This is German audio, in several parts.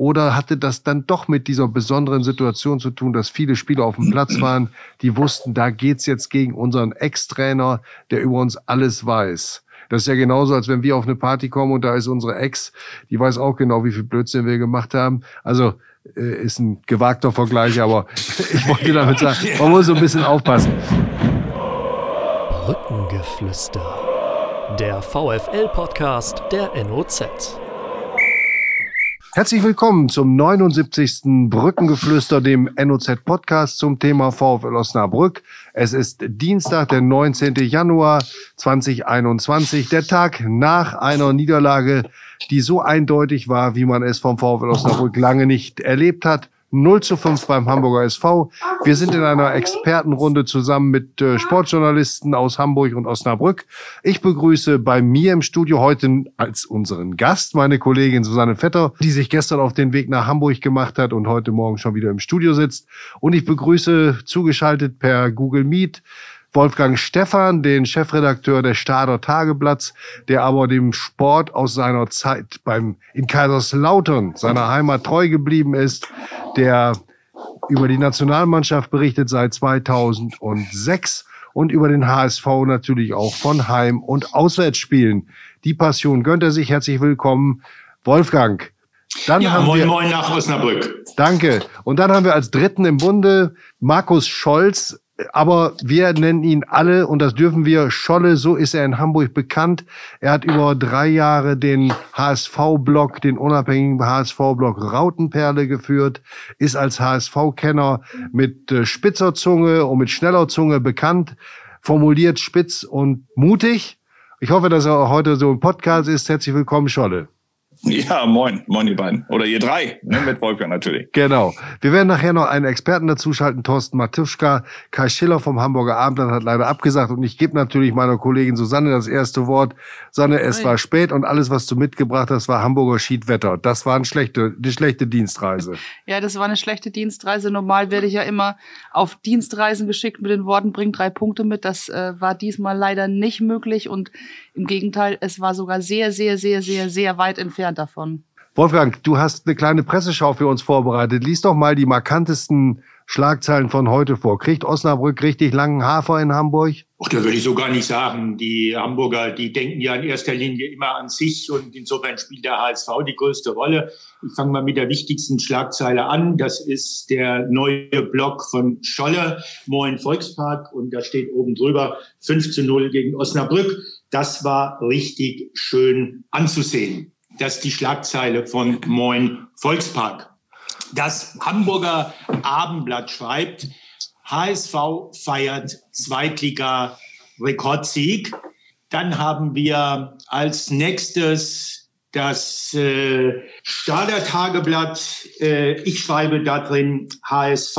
Oder hatte das dann doch mit dieser besonderen Situation zu tun, dass viele Spieler auf dem Platz waren, die wussten, da geht's jetzt gegen unseren Ex-Trainer, der über uns alles weiß. Das ist ja genauso, als wenn wir auf eine Party kommen und da ist unsere Ex, die weiß auch genau, wie viel Blödsinn wir gemacht haben. Also äh, ist ein gewagter Vergleich, aber ich wollte damit sagen, man muss so ein bisschen aufpassen. Brückengeflüster. Der VFL-Podcast der NOZ. Herzlich willkommen zum 79. Brückengeflüster, dem NOZ-Podcast zum Thema VfL Osnabrück. Es ist Dienstag, der 19. Januar 2021, der Tag nach einer Niederlage, die so eindeutig war, wie man es vom VfL Osnabrück lange nicht erlebt hat. 0 zu 5 beim Hamburger SV. Wir sind in einer Expertenrunde zusammen mit äh, Sportjournalisten aus Hamburg und Osnabrück. Ich begrüße bei mir im Studio heute als unseren Gast meine Kollegin Susanne Vetter, die sich gestern auf den Weg nach Hamburg gemacht hat und heute Morgen schon wieder im Studio sitzt. Und ich begrüße zugeschaltet per Google Meet Wolfgang Stephan, den Chefredakteur des Stader Tageblatts, der aber dem Sport aus seiner Zeit beim, in Kaiserslautern, seiner Heimat treu geblieben ist, der über die Nationalmannschaft berichtet seit 2006 und über den HSV natürlich auch von Heim- und Auswärtsspielen. Die Passion gönnt er sich. Herzlich willkommen, Wolfgang. Dann ja, haben moin, wir, moin nach Osnabrück. Danke. Und dann haben wir als Dritten im Bunde Markus Scholz, aber wir nennen ihn alle, und das dürfen wir, Scholle, so ist er in Hamburg bekannt. Er hat über drei Jahre den HSV-Blog, den unabhängigen HSV-Blog Rautenperle geführt, ist als HSV-Kenner mit äh, spitzer Zunge und mit schneller Zunge bekannt, formuliert spitz und mutig. Ich hoffe, dass er heute so ein Podcast ist. Herzlich willkommen, Scholle. Ja, moin, moin ihr beiden. Oder ihr drei, ne, mit Wolfgang natürlich. Genau. Wir werden nachher noch einen Experten dazuschalten, Thorsten Matuschka. Kai Schiller vom Hamburger Abendblatt hat leider abgesagt und ich gebe natürlich meiner Kollegin Susanne das erste Wort. Sanne, es war spät und alles, was du mitgebracht hast, war Hamburger Schiedwetter. Das war eine schlechte, eine schlechte Dienstreise. Ja, das war eine schlechte Dienstreise. Normal werde ich ja immer auf Dienstreisen geschickt mit den Worten, bring drei Punkte mit. Das äh, war diesmal leider nicht möglich und im Gegenteil, es war sogar sehr, sehr, sehr, sehr, sehr weit entfernt davon. Wolfgang, du hast eine kleine Presseschau für uns vorbereitet. Lies doch mal die markantesten Schlagzeilen von heute vor. Kriegt Osnabrück richtig langen Hafer in Hamburg? Ach, da würde ich so gar nicht sagen. Die Hamburger, die denken ja in erster Linie immer an sich und insofern spielt der HSV die größte Rolle. Ich fange mal mit der wichtigsten Schlagzeile an. Das ist der neue Blog von Scholle, Moin Volkspark und da steht oben drüber 5 zu 0 gegen Osnabrück. Das war richtig schön anzusehen. Das ist die Schlagzeile von Moin Volkspark. Das Hamburger Abendblatt schreibt, HSV feiert Zweitliga-Rekordsieg. Dann haben wir als nächstes das äh, Stader. Äh, ich schreibe da drin, HSV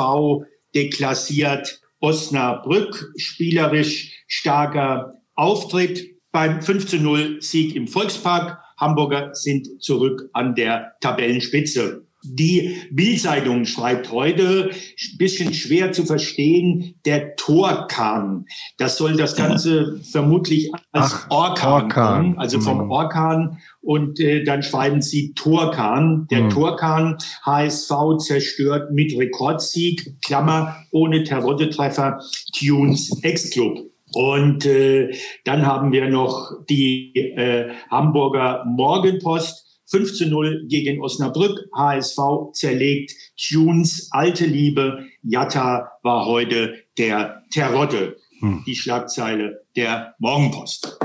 deklassiert Osnabrück, spielerisch starker Auftritt beim 5 Sieg im Volkspark. Hamburger sind zurück an der Tabellenspitze. Die Bildzeitung schreibt heute, bisschen schwer zu verstehen, der Torkan. Das soll das Ganze vermutlich als Ach, Orkan, Orkan. also vom mhm. Orkan. Und äh, dann schreiben sie Torkan. Der mhm. Torkan HSV zerstört mit Rekordsieg, Klammer, ohne Terrottetreffer, Tunes Ex-Club. Und äh, dann haben wir noch die äh, Hamburger Morgenpost 5 zu 0 gegen Osnabrück. HSV zerlegt Tunes alte Liebe. Jatta war heute der Terrotte. Hm. Die Schlagzeile der Morgenpost.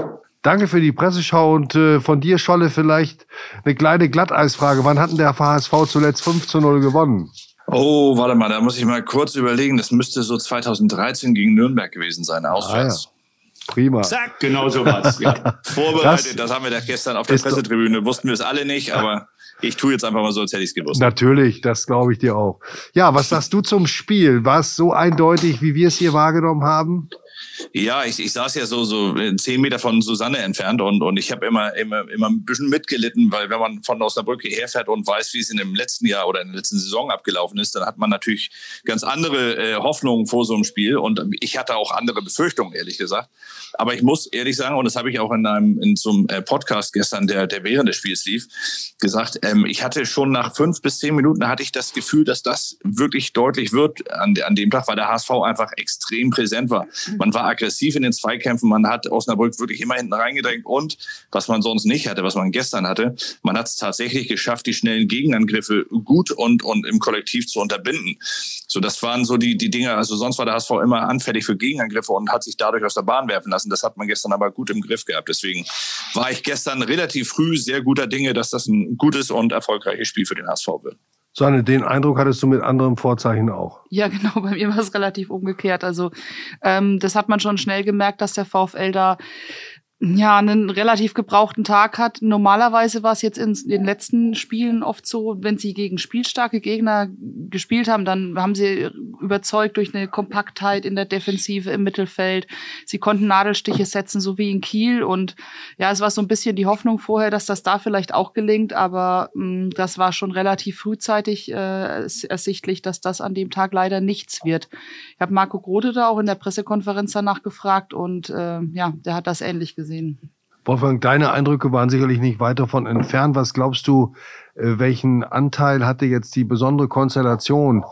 Danke für die Presseschau und äh, von dir, Scholle, vielleicht eine kleine Glatteisfrage. Wann hatten der HSV zuletzt 5 zu 0 gewonnen? Oh, warte mal, da muss ich mal kurz überlegen. Das müsste so 2013 gegen Nürnberg gewesen sein, auswärts. Ah, ja. Prima. Zack, genau so was. Ja. Vorbereitet, das, das, haben wir da gestern auf der Pressetribüne. Wussten wir es alle nicht, aber ich tue jetzt einfach mal so, als hätte ich es gewusst. Natürlich, das glaube ich dir auch. Ja, was sagst du zum Spiel? War es so eindeutig, wie wir es hier wahrgenommen haben? Ja, ich, ich saß ja so, so zehn Meter von Susanne entfernt und, und ich habe immer, immer, immer ein bisschen mitgelitten, weil wenn man von Osnabrück hierher fährt und weiß, wie es in dem letzten Jahr oder in der letzten Saison abgelaufen ist, dann hat man natürlich ganz andere äh, Hoffnungen vor so einem Spiel und ich hatte auch andere Befürchtungen, ehrlich gesagt. Aber ich muss ehrlich sagen, und das habe ich auch in einem in so einem äh, Podcast gestern, der, der während des Spiels lief, gesagt, ähm, ich hatte schon nach fünf bis zehn Minuten hatte ich das Gefühl, dass das wirklich deutlich wird an, an dem Tag, weil der HSV einfach extrem präsent war. Man war aggressiv in den Zweikämpfen, man hat Osnabrück wirklich immer hinten reingedrängt und was man sonst nicht hatte, was man gestern hatte, man hat es tatsächlich geschafft, die schnellen Gegenangriffe gut und, und im Kollektiv zu unterbinden. So, das waren so die, die Dinge, also sonst war der HSV immer anfällig für Gegenangriffe und hat sich dadurch aus der Bahn werfen lassen. Das hat man gestern aber gut im Griff gehabt. Deswegen war ich gestern relativ früh sehr guter Dinge, dass das ein gutes und erfolgreiches Spiel für den HSV wird. Sonne, den Eindruck hattest du mit anderen Vorzeichen auch. Ja, genau, bei mir war es relativ umgekehrt. Also ähm, das hat man schon schnell gemerkt, dass der VfL da ja, einen relativ gebrauchten Tag hat. Normalerweise war es jetzt in den letzten Spielen oft so, wenn sie gegen spielstarke Gegner gespielt haben, dann haben sie überzeugt durch eine Kompaktheit in der Defensive im Mittelfeld. Sie konnten Nadelstiche setzen, so wie in Kiel. Und ja, es war so ein bisschen die Hoffnung vorher, dass das da vielleicht auch gelingt, aber mh, mm, das war schon relativ frühzeitig äh, ersichtlich, dass das an dem Tag leider nichts wird. Ich habe Marco Grote da auch in der Pressekonferenz danach gefragt und äh, ja, der hat das ähnlich gesehen gesehen. Wolfgang, deine Eindrücke waren sicherlich nicht weit davon entfernt. Was glaubst du, äh, welchen Anteil hatte jetzt die besondere Konstellation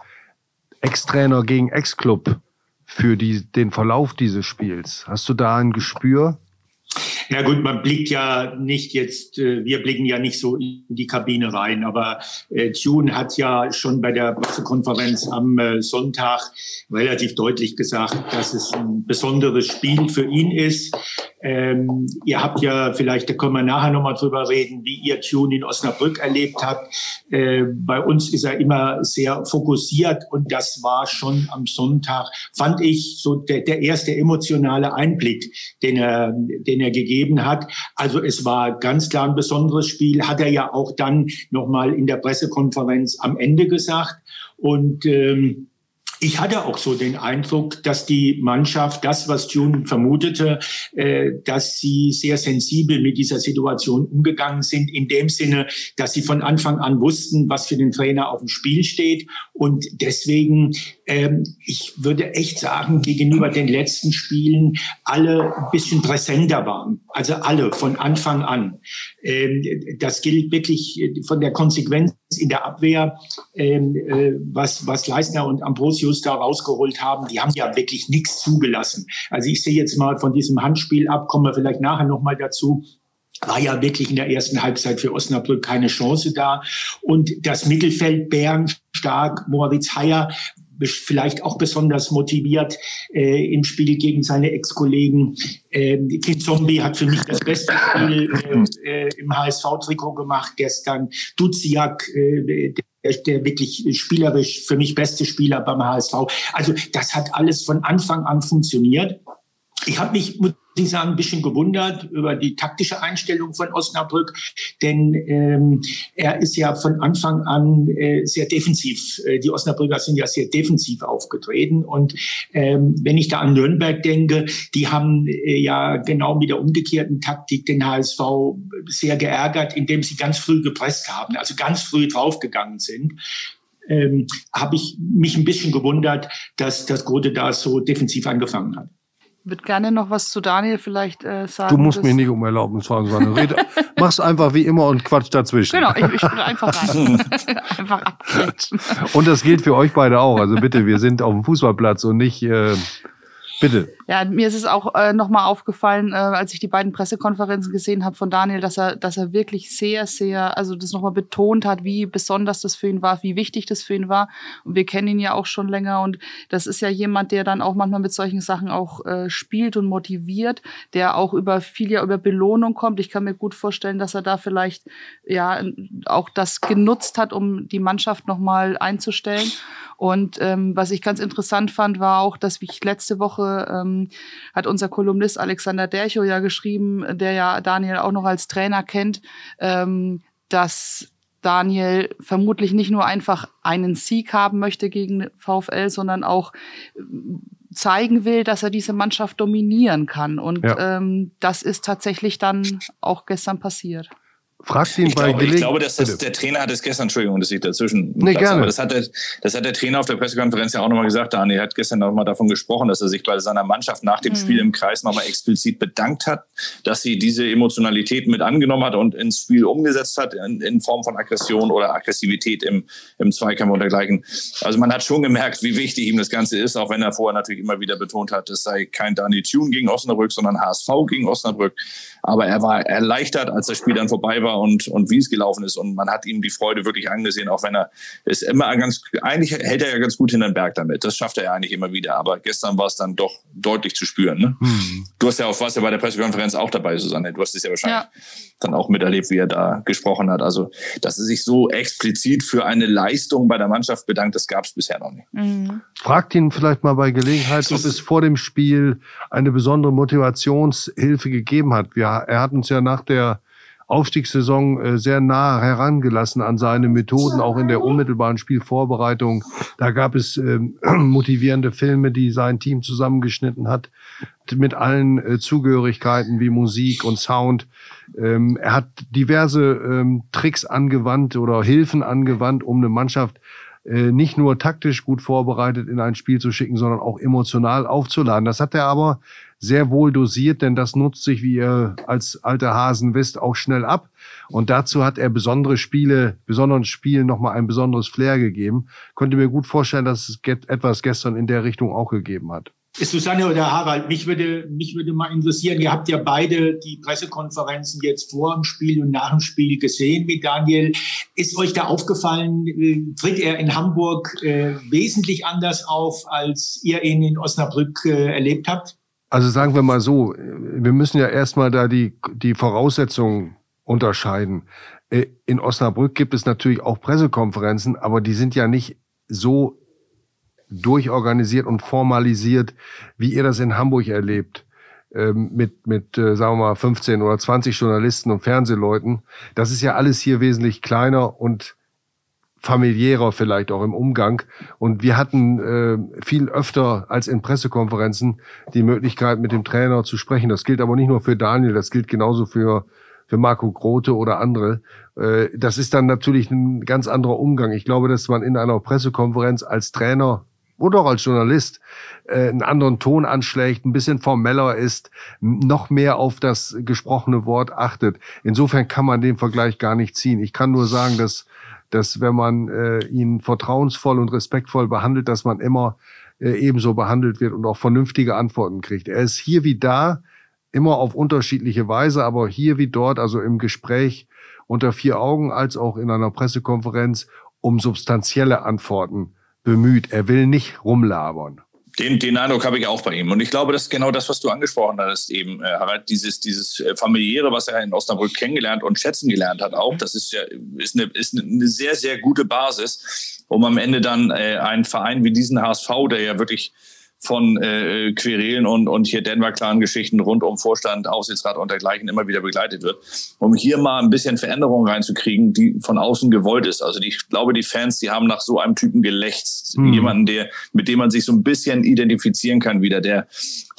Ex-Trainer gegen Ex-Club für die, den Verlauf dieses Spiels? Hast du da ein Gespür? Ja gut, man blickt ja nicht jetzt, äh, wir blicken ja nicht so in die Kabine rein, aber äh, Tune hat ja schon bei der Pressekonferenz am äh, Sonntag relativ deutlich gesagt, dass es ein besonderes Spiel für ihn ist. Ähm, ihr habt ja, vielleicht da können wir nachher nochmal drüber reden, wie ihr Tune in Osnabrück erlebt habt. Äh, bei uns ist er immer sehr fokussiert und das war schon am Sonntag, fand ich, so der, der erste emotionale Einblick, den er, den er gegeben gegeben hat. Also es war ganz klar ein besonderes Spiel, hat er ja auch dann nochmal in der Pressekonferenz am Ende gesagt. Und ähm, ich hatte auch so den Eindruck, dass die Mannschaft das, was Tune vermutete, äh, dass sie sehr sensibel mit dieser Situation umgegangen sind, in dem Sinne, dass sie von Anfang an wussten, was für den Trainer auf dem Spiel steht. Und deswegen, ähm, ich würde echt sagen, gegenüber den letzten Spielen alle ein bisschen präsenter waren. Also alle von Anfang an. Ähm, das gilt wirklich von der Konsequenz in der Abwehr, ähm, äh, was, was Leisner und Ambrosius da rausgeholt haben, die haben ja wirklich nichts zugelassen. Also ich sehe jetzt mal von diesem Handspiel ab, kommen wir vielleicht nachher nochmal dazu, war ja wirklich in der ersten Halbzeit für Osnabrück keine Chance da. Und das Mittelfeld Bern stark, Moritz Heyer vielleicht auch besonders motiviert äh, im Spiel gegen seine Ex-Kollegen. Ähm, Kind Zombie hat für mich das beste Spiel äh, äh, im HSV-Trikot gemacht gestern. Duziak, äh, der, der wirklich spielerisch für mich beste Spieler beim HSV. Also das hat alles von Anfang an funktioniert. Ich habe mich, ich sagen, ein bisschen gewundert über die taktische Einstellung von Osnabrück, denn ähm, er ist ja von Anfang an äh, sehr defensiv. Äh, die Osnabrücker sind ja sehr defensiv aufgetreten und ähm, wenn ich da an Nürnberg denke, die haben äh, ja genau mit der umgekehrten Taktik den HSV sehr geärgert, indem sie ganz früh gepresst haben, also ganz früh draufgegangen sind. Ähm, habe ich mich ein bisschen gewundert, dass das Grote da so defensiv angefangen hat würde gerne noch was zu Daniel vielleicht äh, sagen. Du musst mich nicht um Erlaubnis fragen, sondern red, mach's einfach wie immer und quatsch dazwischen. Genau, ich, ich bin einfach rein. einfach abquetschen. Und das gilt für euch beide auch. Also bitte, wir sind auf dem Fußballplatz und nicht äh, Bitte. Ja, mir ist es auch äh, nochmal aufgefallen, äh, als ich die beiden Pressekonferenzen gesehen habe von Daniel, dass er, dass er wirklich sehr, sehr, also das nochmal betont hat, wie besonders das für ihn war, wie wichtig das für ihn war. Und wir kennen ihn ja auch schon länger und das ist ja jemand, der dann auch manchmal mit solchen Sachen auch äh, spielt und motiviert, der auch über viel ja über Belohnung kommt. Ich kann mir gut vorstellen, dass er da vielleicht ja auch das genutzt hat, um die Mannschaft nochmal einzustellen. Und ähm, was ich ganz interessant fand, war auch, dass ich letzte Woche ähm, hat unser Kolumnist Alexander Dercho ja geschrieben, der ja Daniel auch noch als Trainer kennt, ähm, dass Daniel vermutlich nicht nur einfach einen Sieg haben möchte gegen VfL, sondern auch zeigen will, dass er diese Mannschaft dominieren kann. Und Ja. ähm, das ist tatsächlich dann auch gestern passiert. Fragt ihn Ich bei glaube, ich glaube, dass das, der Trainer hat es gestern, Entschuldigung, dass ich dazwischen. Nee, gerne. Aber das hat, der, das hat der Trainer auf der Pressekonferenz ja auch nochmal gesagt. Daniel hat gestern nochmal davon gesprochen, dass er sich bei seiner Mannschaft nach dem Mhm. Spiel im Kreis nochmal explizit bedankt hat, dass sie diese Emotionalität mit angenommen hat und ins Spiel umgesetzt hat in, in Form von Aggression oder Aggressivität im, im Zweikampf und dergleichen. Also man hat schon gemerkt, wie wichtig ihm das Ganze ist, auch wenn er vorher natürlich immer wieder betont hat, es sei kein Daniel Thune gegen Osnabrück, sondern HSV gegen Osnabrück. Aber er war erleichtert, als das Spiel dann vorbei war und, und wie es gelaufen ist. Und man hat ihm die Freude wirklich angesehen, auch wenn er es immer ganz, eigentlich hält er ja ganz gut hinter den Berg damit. Das schafft er ja eigentlich immer wieder. Aber gestern war es dann doch deutlich zu spüren. Ne? Hm. Du hast ja auch, warst ja bei der Pressekonferenz auch dabei, Susanne. Du hast es ja wahrscheinlich Ja. Dann auch miterlebt, wie er da gesprochen hat. Also, dass er sich so explizit für eine Leistung bei der Mannschaft bedankt, das gab es bisher noch nicht. Mhm. Fragt ihn vielleicht mal bei Gelegenheit, ob es vor dem Spiel eine besondere Motivationshilfe gegeben hat. Wir, er hat uns ja nach der Aufstiegssaison äh, sehr nah herangelassen an seine Methoden, auch in der unmittelbaren Spielvorbereitung. Da gab es ähm, motivierende Filme, die sein Team zusammengeschnitten hat, mit allen äh, Zugehörigkeiten wie Musik und Sound. Ähm, er hat diverse ähm, Tricks angewandt oder Hilfen angewandt, um eine Mannschaft äh, nicht nur taktisch gut vorbereitet in ein Spiel zu schicken, sondern auch emotional aufzuladen. Das hat er aber sehr wohl dosiert, denn das nutzt sich, wie ihr als alter Hasen wisst, auch schnell ab. Und dazu hat er besondere Spiele, besonderen Spielen nochmal ein besonderes Flair gegeben. Könnte mir gut vorstellen, dass es etwas gestern in der Richtung auch gegeben hat. Susanne oder Harald, mich würde, mich würde mal interessieren, ihr habt ja beide die Pressekonferenzen jetzt vor dem Spiel und nach dem Spiel gesehen mit Daniel. Ist euch da aufgefallen, äh, tritt er in Hamburg äh, wesentlich anders auf, als ihr ihn in Osnabrück äh, erlebt habt? Also sagen wir mal so, wir müssen ja erstmal da die, die Voraussetzungen unterscheiden. Äh, In Osnabrück gibt es natürlich auch Pressekonferenzen, aber die sind ja nicht so durchorganisiert und formalisiert, wie ihr das in Hamburg erlebt. Ähm, Mit, mit, äh, sagen wir mal, 15 oder 20 Journalisten und Fernsehleuten. Das ist ja alles hier wesentlich kleiner und familiärer vielleicht auch im Umgang. Und wir hatten äh, viel öfter als in Pressekonferenzen die Möglichkeit, mit dem Trainer zu sprechen. Das gilt aber nicht nur für Daniel, das gilt genauso für, für Marco Grote oder andere. Äh, das ist dann natürlich ein ganz anderer Umgang. Ich glaube, dass man in einer Pressekonferenz als Trainer oder auch als Journalist äh, einen anderen Ton anschlägt, ein bisschen formeller ist, noch mehr auf das gesprochene Wort achtet. Insofern kann man den Vergleich gar nicht ziehen. Ich kann nur sagen, dass dass wenn man äh, ihn vertrauensvoll und respektvoll behandelt, dass man immer äh, ebenso behandelt wird und auch vernünftige Antworten kriegt. Er ist hier wie da, immer auf unterschiedliche Weise, aber hier wie dort, also im Gespräch unter vier Augen als auch in einer Pressekonferenz, um substanzielle Antworten bemüht. Er will nicht rumlabern. Den, den Eindruck habe ich auch bei ihm. Und ich glaube, das ist genau das, was du angesprochen hast, eben, äh, Harald, dieses, dieses äh, familiäre, was er in Osnabrück kennengelernt und schätzen gelernt hat auch. Das ist ja, ist eine, ist eine sehr, sehr gute Basis, um am Ende dann äh, einen Verein wie diesen HSV, der ja wirklich von äh, Querelen und, und hier Denver-Clan-Geschichten rund um Vorstand, Aufsichtsrat und dergleichen immer wieder begleitet wird, um hier mal ein bisschen Veränderung reinzukriegen, die von außen gewollt ist. Also ich glaube, die Fans, die haben nach so einem Typen gelächzt. Hm. Jemanden, der, mit dem man sich so ein bisschen identifizieren kann wieder, der,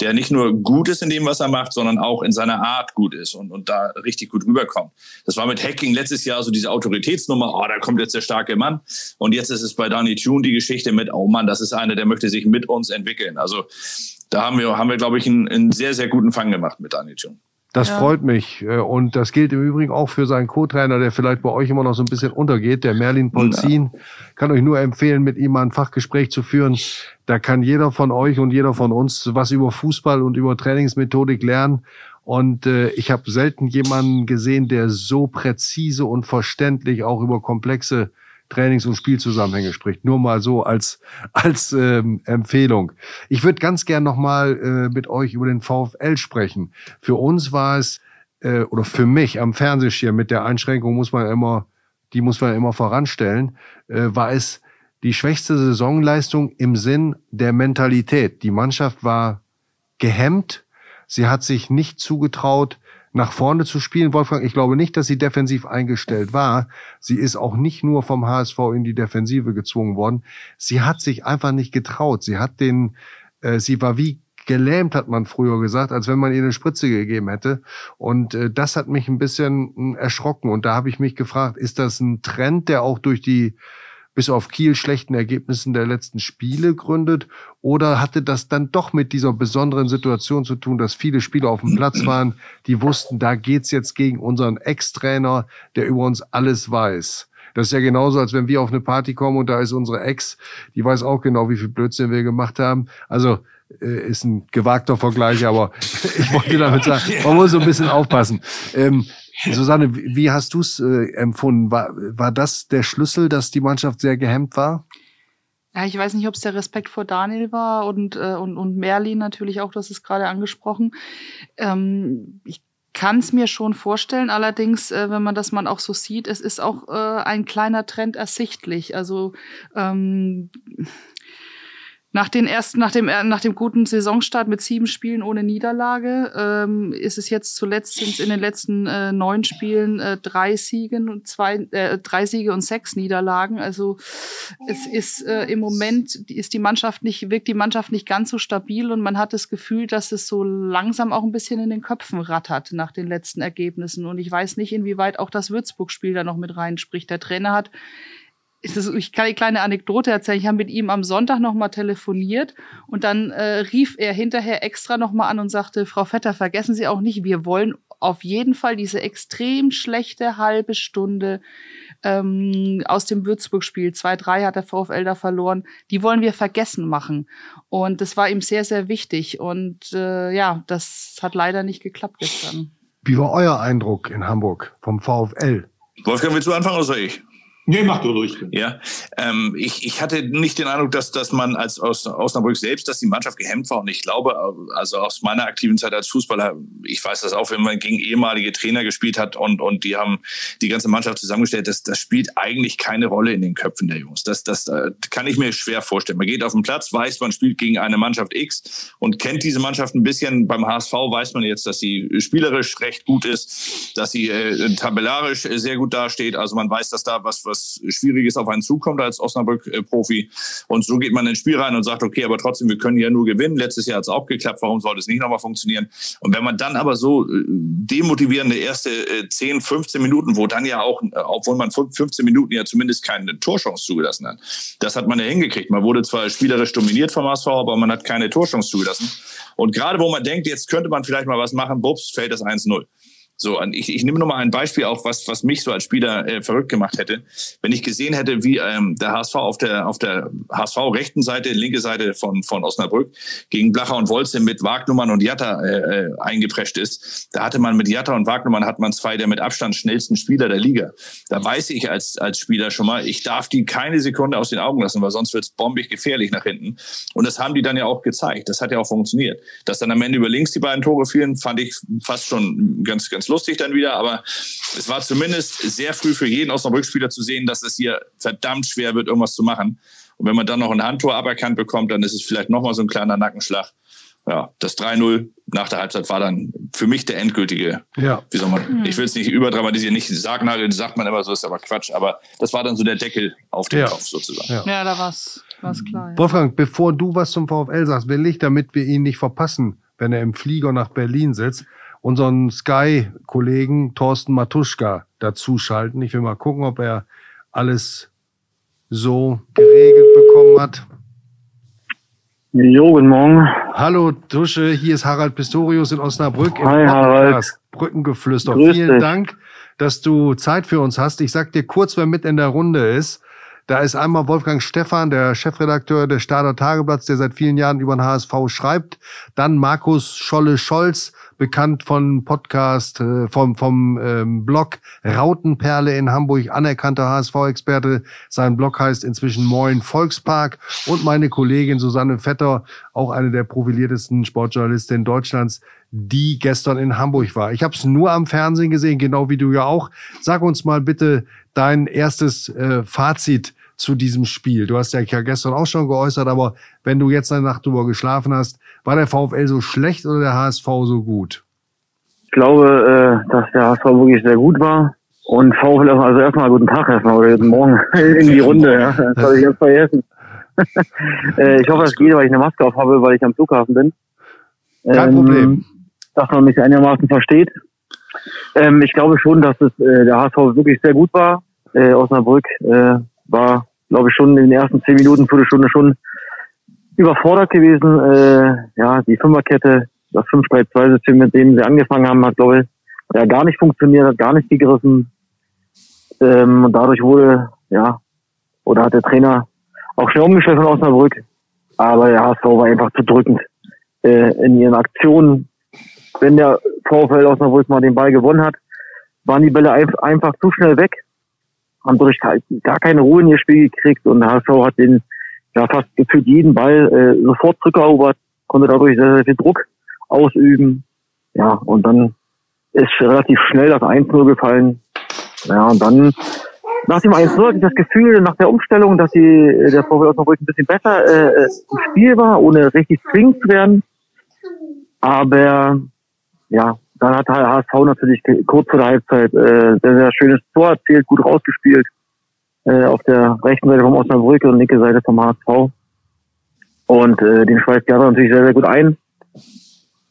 der nicht nur gut ist in dem, was er macht, sondern auch in seiner Art gut ist und, und da richtig gut rüberkommt. Das war mit Hacking letztes Jahr so diese Autoritätsnummer, oh, da kommt jetzt der starke Mann. Und jetzt ist es bei Danny Tune die Geschichte mit, oh Mann, das ist einer, der möchte sich mit uns entwickeln. Also da haben wir, haben wir glaube ich, einen, einen sehr, sehr guten Fang gemacht mit Danny Tune. Das Ja. freut mich. Äh, Und das gilt im Übrigen auch für seinen Co-Trainer, der vielleicht bei euch immer noch so ein bisschen untergeht, der Merlin Polzin. Kann euch nur empfehlen, mit ihm mal ein Fachgespräch zu führen. Da kann jeder von euch und jeder von uns was über Fußball und über Trainingsmethodik lernen. Und äh, ich habe selten jemanden gesehen, der so präzise und verständlich auch über komplexe Trainings- und Spielzusammenhänge spricht. Nur mal so als, als ähm, Empfehlung. Ich würde ganz gern nochmal äh, mit euch über den VfL sprechen. Für uns war es, äh, oder für mich am Fernsehschirm mit der Einschränkung muss man immer, die muss man immer voranstellen, äh, war es die schwächste Saisonleistung im Sinn der Mentalität. Die Mannschaft war gehemmt. Sie hat sich nicht zugetraut, nach vorne zu spielen. Wolfgang, ich glaube nicht, dass sie defensiv eingestellt war. Sie ist auch nicht nur vom HSV in die Defensive gezwungen worden. Sie hat sich einfach nicht getraut. Sie hat den Äh, sie war wie gelähmt, hat man früher gesagt, als wenn man ihr eine Spritze gegeben hätte. Und äh, das hat mich ein bisschen hm, erschrocken. Und da habe ich mich gefragt, ist das ein Trend, der auch durch die bis auf Kiel schlechten Ergebnissen der letzten Spiele gründet? Oder hatte das dann doch mit dieser besonderen Situation zu tun, dass viele Spieler auf dem Platz waren, die wussten, da geht's jetzt gegen unseren Ex-Trainer, der über uns alles weiß? Das ist ja genauso, als wenn wir auf eine Party kommen und da ist unsere Ex, die weiß auch genau, wie viel Blödsinn wir gemacht haben. Also ist ein gewagter Vergleich, aber ich wollte damit sagen, man muss so ein bisschen aufpassen. Ähm, Susanne, wie hast du es äh, empfunden? War, war das der Schlüssel, dass die Mannschaft sehr gehemmt war? Ja, ich weiß nicht, ob es der Respekt vor Daniel war und, äh, und, und Merlin natürlich auch, das ist gerade angesprochen. Ähm, ich kann es mir schon vorstellen, allerdings, äh, wenn man das mal auch so sieht, es ist auch äh, ein kleiner Trend ersichtlich. Also ähm, nach, den ersten, nach, dem, nach dem guten Saisonstart mit sieben Spielen ohne Niederlage ähm, ist es jetzt zuletzt sind in den letzten äh, neun Spielen äh, drei Siegen und zwei äh, drei Siege und sechs Niederlagen. Also es ist äh, im Moment ist die Mannschaft nicht wirkt die Mannschaft nicht ganz so stabil und man hat das Gefühl, dass es so langsam auch ein bisschen in den Köpfen rattert nach den letzten Ergebnissen. Und ich weiß nicht, inwieweit auch das Würzburg-Spiel da noch mit reinspricht. Der Trainer hat ich kann eine kleine Anekdote erzählen. Ich habe mit ihm am Sonntag nochmal telefoniert und dann äh, rief er hinterher extra nochmal an und sagte, Frau Vetter, vergessen Sie auch nicht, wir wollen auf jeden Fall diese extrem schlechte halbe Stunde ähm, aus dem Würzburg-Spiel, 2-3 hat der VfL da verloren, die wollen wir vergessen machen. Und das war ihm sehr, sehr wichtig. Und äh, ja, das hat leider nicht geklappt gestern. Wie war euer Eindruck in Hamburg vom VfL? Wolfgang, willst du anfangen oder soll ich? Nee, mach du ruhig. Ja, ähm, ich, ich hatte nicht den Eindruck, dass, dass man als aus Osnabrück selbst, dass die Mannschaft gehemmt war. Und ich glaube, also aus meiner aktiven Zeit als Fußballer, ich weiß das auch, wenn man gegen ehemalige Trainer gespielt hat und, und die haben die ganze Mannschaft zusammengestellt, das, das spielt eigentlich keine Rolle in den Köpfen der Jungs. Das, das äh, kann ich mir schwer vorstellen. Man geht auf den Platz, weiß, man spielt gegen eine Mannschaft X und kennt diese Mannschaft ein bisschen. Beim HSV weiß man jetzt, dass sie spielerisch recht gut ist, dass sie äh, tabellarisch sehr gut dasteht. Also man weiß, dass da was, was was Schwieriges auf einen zukommt als Osnabrück-Profi. Und so geht man ins Spiel rein und sagt, okay, aber trotzdem, wir können ja nur gewinnen. Letztes Jahr hat es auch geklappt, warum sollte es nicht nochmal funktionieren? Und wenn man dann aber so äh, demotivierende erste 10, äh, 15 Minuten, wo dann ja auch, äh, obwohl man 15 Minuten ja zumindest keine Torchance zugelassen hat, das hat man ja hingekriegt. Man wurde zwar spielerisch dominiert vom HSV, aber man hat keine Torchance zugelassen. Und gerade wo man denkt, jetzt könnte man vielleicht mal was machen, bups, fällt das 1-0. So, ich, ich nehme nur mal ein Beispiel auch, was, was mich so als Spieler äh, verrückt gemacht hätte. Wenn ich gesehen hätte, wie ähm, der HSV auf der, auf der HSV-rechten Seite, linke Seite von, von Osnabrück gegen Blacher und Wolze mit Wagnummern und Jatta äh, äh, eingeprescht ist, da hatte man mit Jatta und Wagnummern hat man zwei der mit Abstand schnellsten Spieler der Liga. Da weiß ich als, als Spieler schon mal, ich darf die keine Sekunde aus den Augen lassen, weil sonst wird's bombig gefährlich nach hinten. Und das haben die dann ja auch gezeigt. Das hat ja auch funktioniert. Dass dann am Ende über links die beiden Tore fielen, fand ich fast schon ganz, ganz lustig dann wieder, aber es war zumindest sehr früh für jeden Osnabrück-Spieler zu sehen, dass es hier verdammt schwer wird, irgendwas zu machen. Und wenn man dann noch ein Handtor aberkannt bekommt, dann ist es vielleicht nochmal so ein kleiner Nackenschlag. Ja, das 3-0 nach der Halbzeit war dann für mich der endgültige. Ja. Wie soll man, ich will es nicht überdramatisieren, nicht Sargnagel, sagt man immer so, ist aber Quatsch, aber das war dann so der Deckel auf den ja. Kopf sozusagen. Ja, ja da war es klar. Ja. Wolfgang, bevor du was zum VfL sagst, will ich, damit wir ihn nicht verpassen, wenn er im Flieger nach Berlin sitzt, unseren Sky-Kollegen Thorsten Matuschka dazuschalten. Ich will mal gucken, ob er alles so geregelt bekommen hat. Jo, guten Morgen. Hallo Tusche, hier ist Harald Pistorius in Osnabrück. Hi Harald. Brückengeflüster. Grüß Vielen dich. Dank, dass du Zeit für uns hast. Ich sag dir kurz, wer mit in der Runde ist. Da ist einmal Wolfgang Stephan, der Chefredakteur des Stader Tageblatts, der seit vielen Jahren über den HSV schreibt. Dann Markus Scholle-Scholz, bekannt von Podcast, äh, vom, vom ähm, Blog Rautenperle in Hamburg, anerkannter HSV-Experte. Sein Blog heißt inzwischen Moin Volkspark. Und meine Kollegin Susanne Vetter, auch eine der profiliertesten Sportjournalistinnen Deutschlands, die gestern in Hamburg war. Ich habe es nur am Fernsehen gesehen, genau wie du ja auch. Sag uns mal bitte dein erstes äh, Fazit zu diesem Spiel. Du hast ja gestern auch schon geäußert, aber wenn du jetzt eine Nacht drüber geschlafen hast, war der VfL so schlecht oder der HSV so gut? Ich glaube, äh, dass der HSV wirklich sehr gut war. Und VfL, also erstmal guten Tag erstmal oder guten Morgen in die Runde, ja. Das habe ich ganz vergessen. äh, ich hoffe, es geht, weil ich eine Maske auf habe, weil ich am Flughafen bin. Kein ähm, Problem. Dass man mich einigermaßen versteht. Ähm, ich glaube schon, dass es äh, der HSV wirklich sehr gut war. Äh, Osnabrück äh, war, glaube ich, schon in den ersten zehn Minuten, Viertelstunde schon überfordert gewesen. Äh, ja, die Fünferkette, das 5-3-2-System, mit dem sie angefangen haben, hat, glaube ich, ja, gar nicht funktioniert, hat gar nicht gegriffen. Ähm, und dadurch wurde, ja, oder hat der Trainer auch schnell umgestellt von Osnabrück. Aber der HSV war einfach zu drückend äh, in ihren Aktionen. Wenn der VfL Osnabrück mal den Ball gewonnen hat, waren die Bälle einfach zu schnell weg, haben durch gar keine Ruhe in ihr Spiel gekriegt und der HSV hat den ja fast gefühlt jeden Ball äh, sofort zurückerobert, konnte dadurch sehr, sehr viel Druck ausüben. Ja, und dann ist relativ schnell das 1-0 gefallen. Ja, und dann nach dem 1-0 hatte ich das Gefühl, nach der Umstellung, dass die, der VfL Osnabrück ein bisschen besser äh, im Spiel war, ohne richtig zwingend zu werden. Aber ja, dann hat HSV natürlich kurz vor der Halbzeit äh, sehr, sehr schönes Tor erzählt, gut rausgespielt. Äh, auf der rechten Seite vom Osnabrück und linke Seite vom HSV. Und äh, den schweißt Gerber natürlich sehr, sehr gut ein.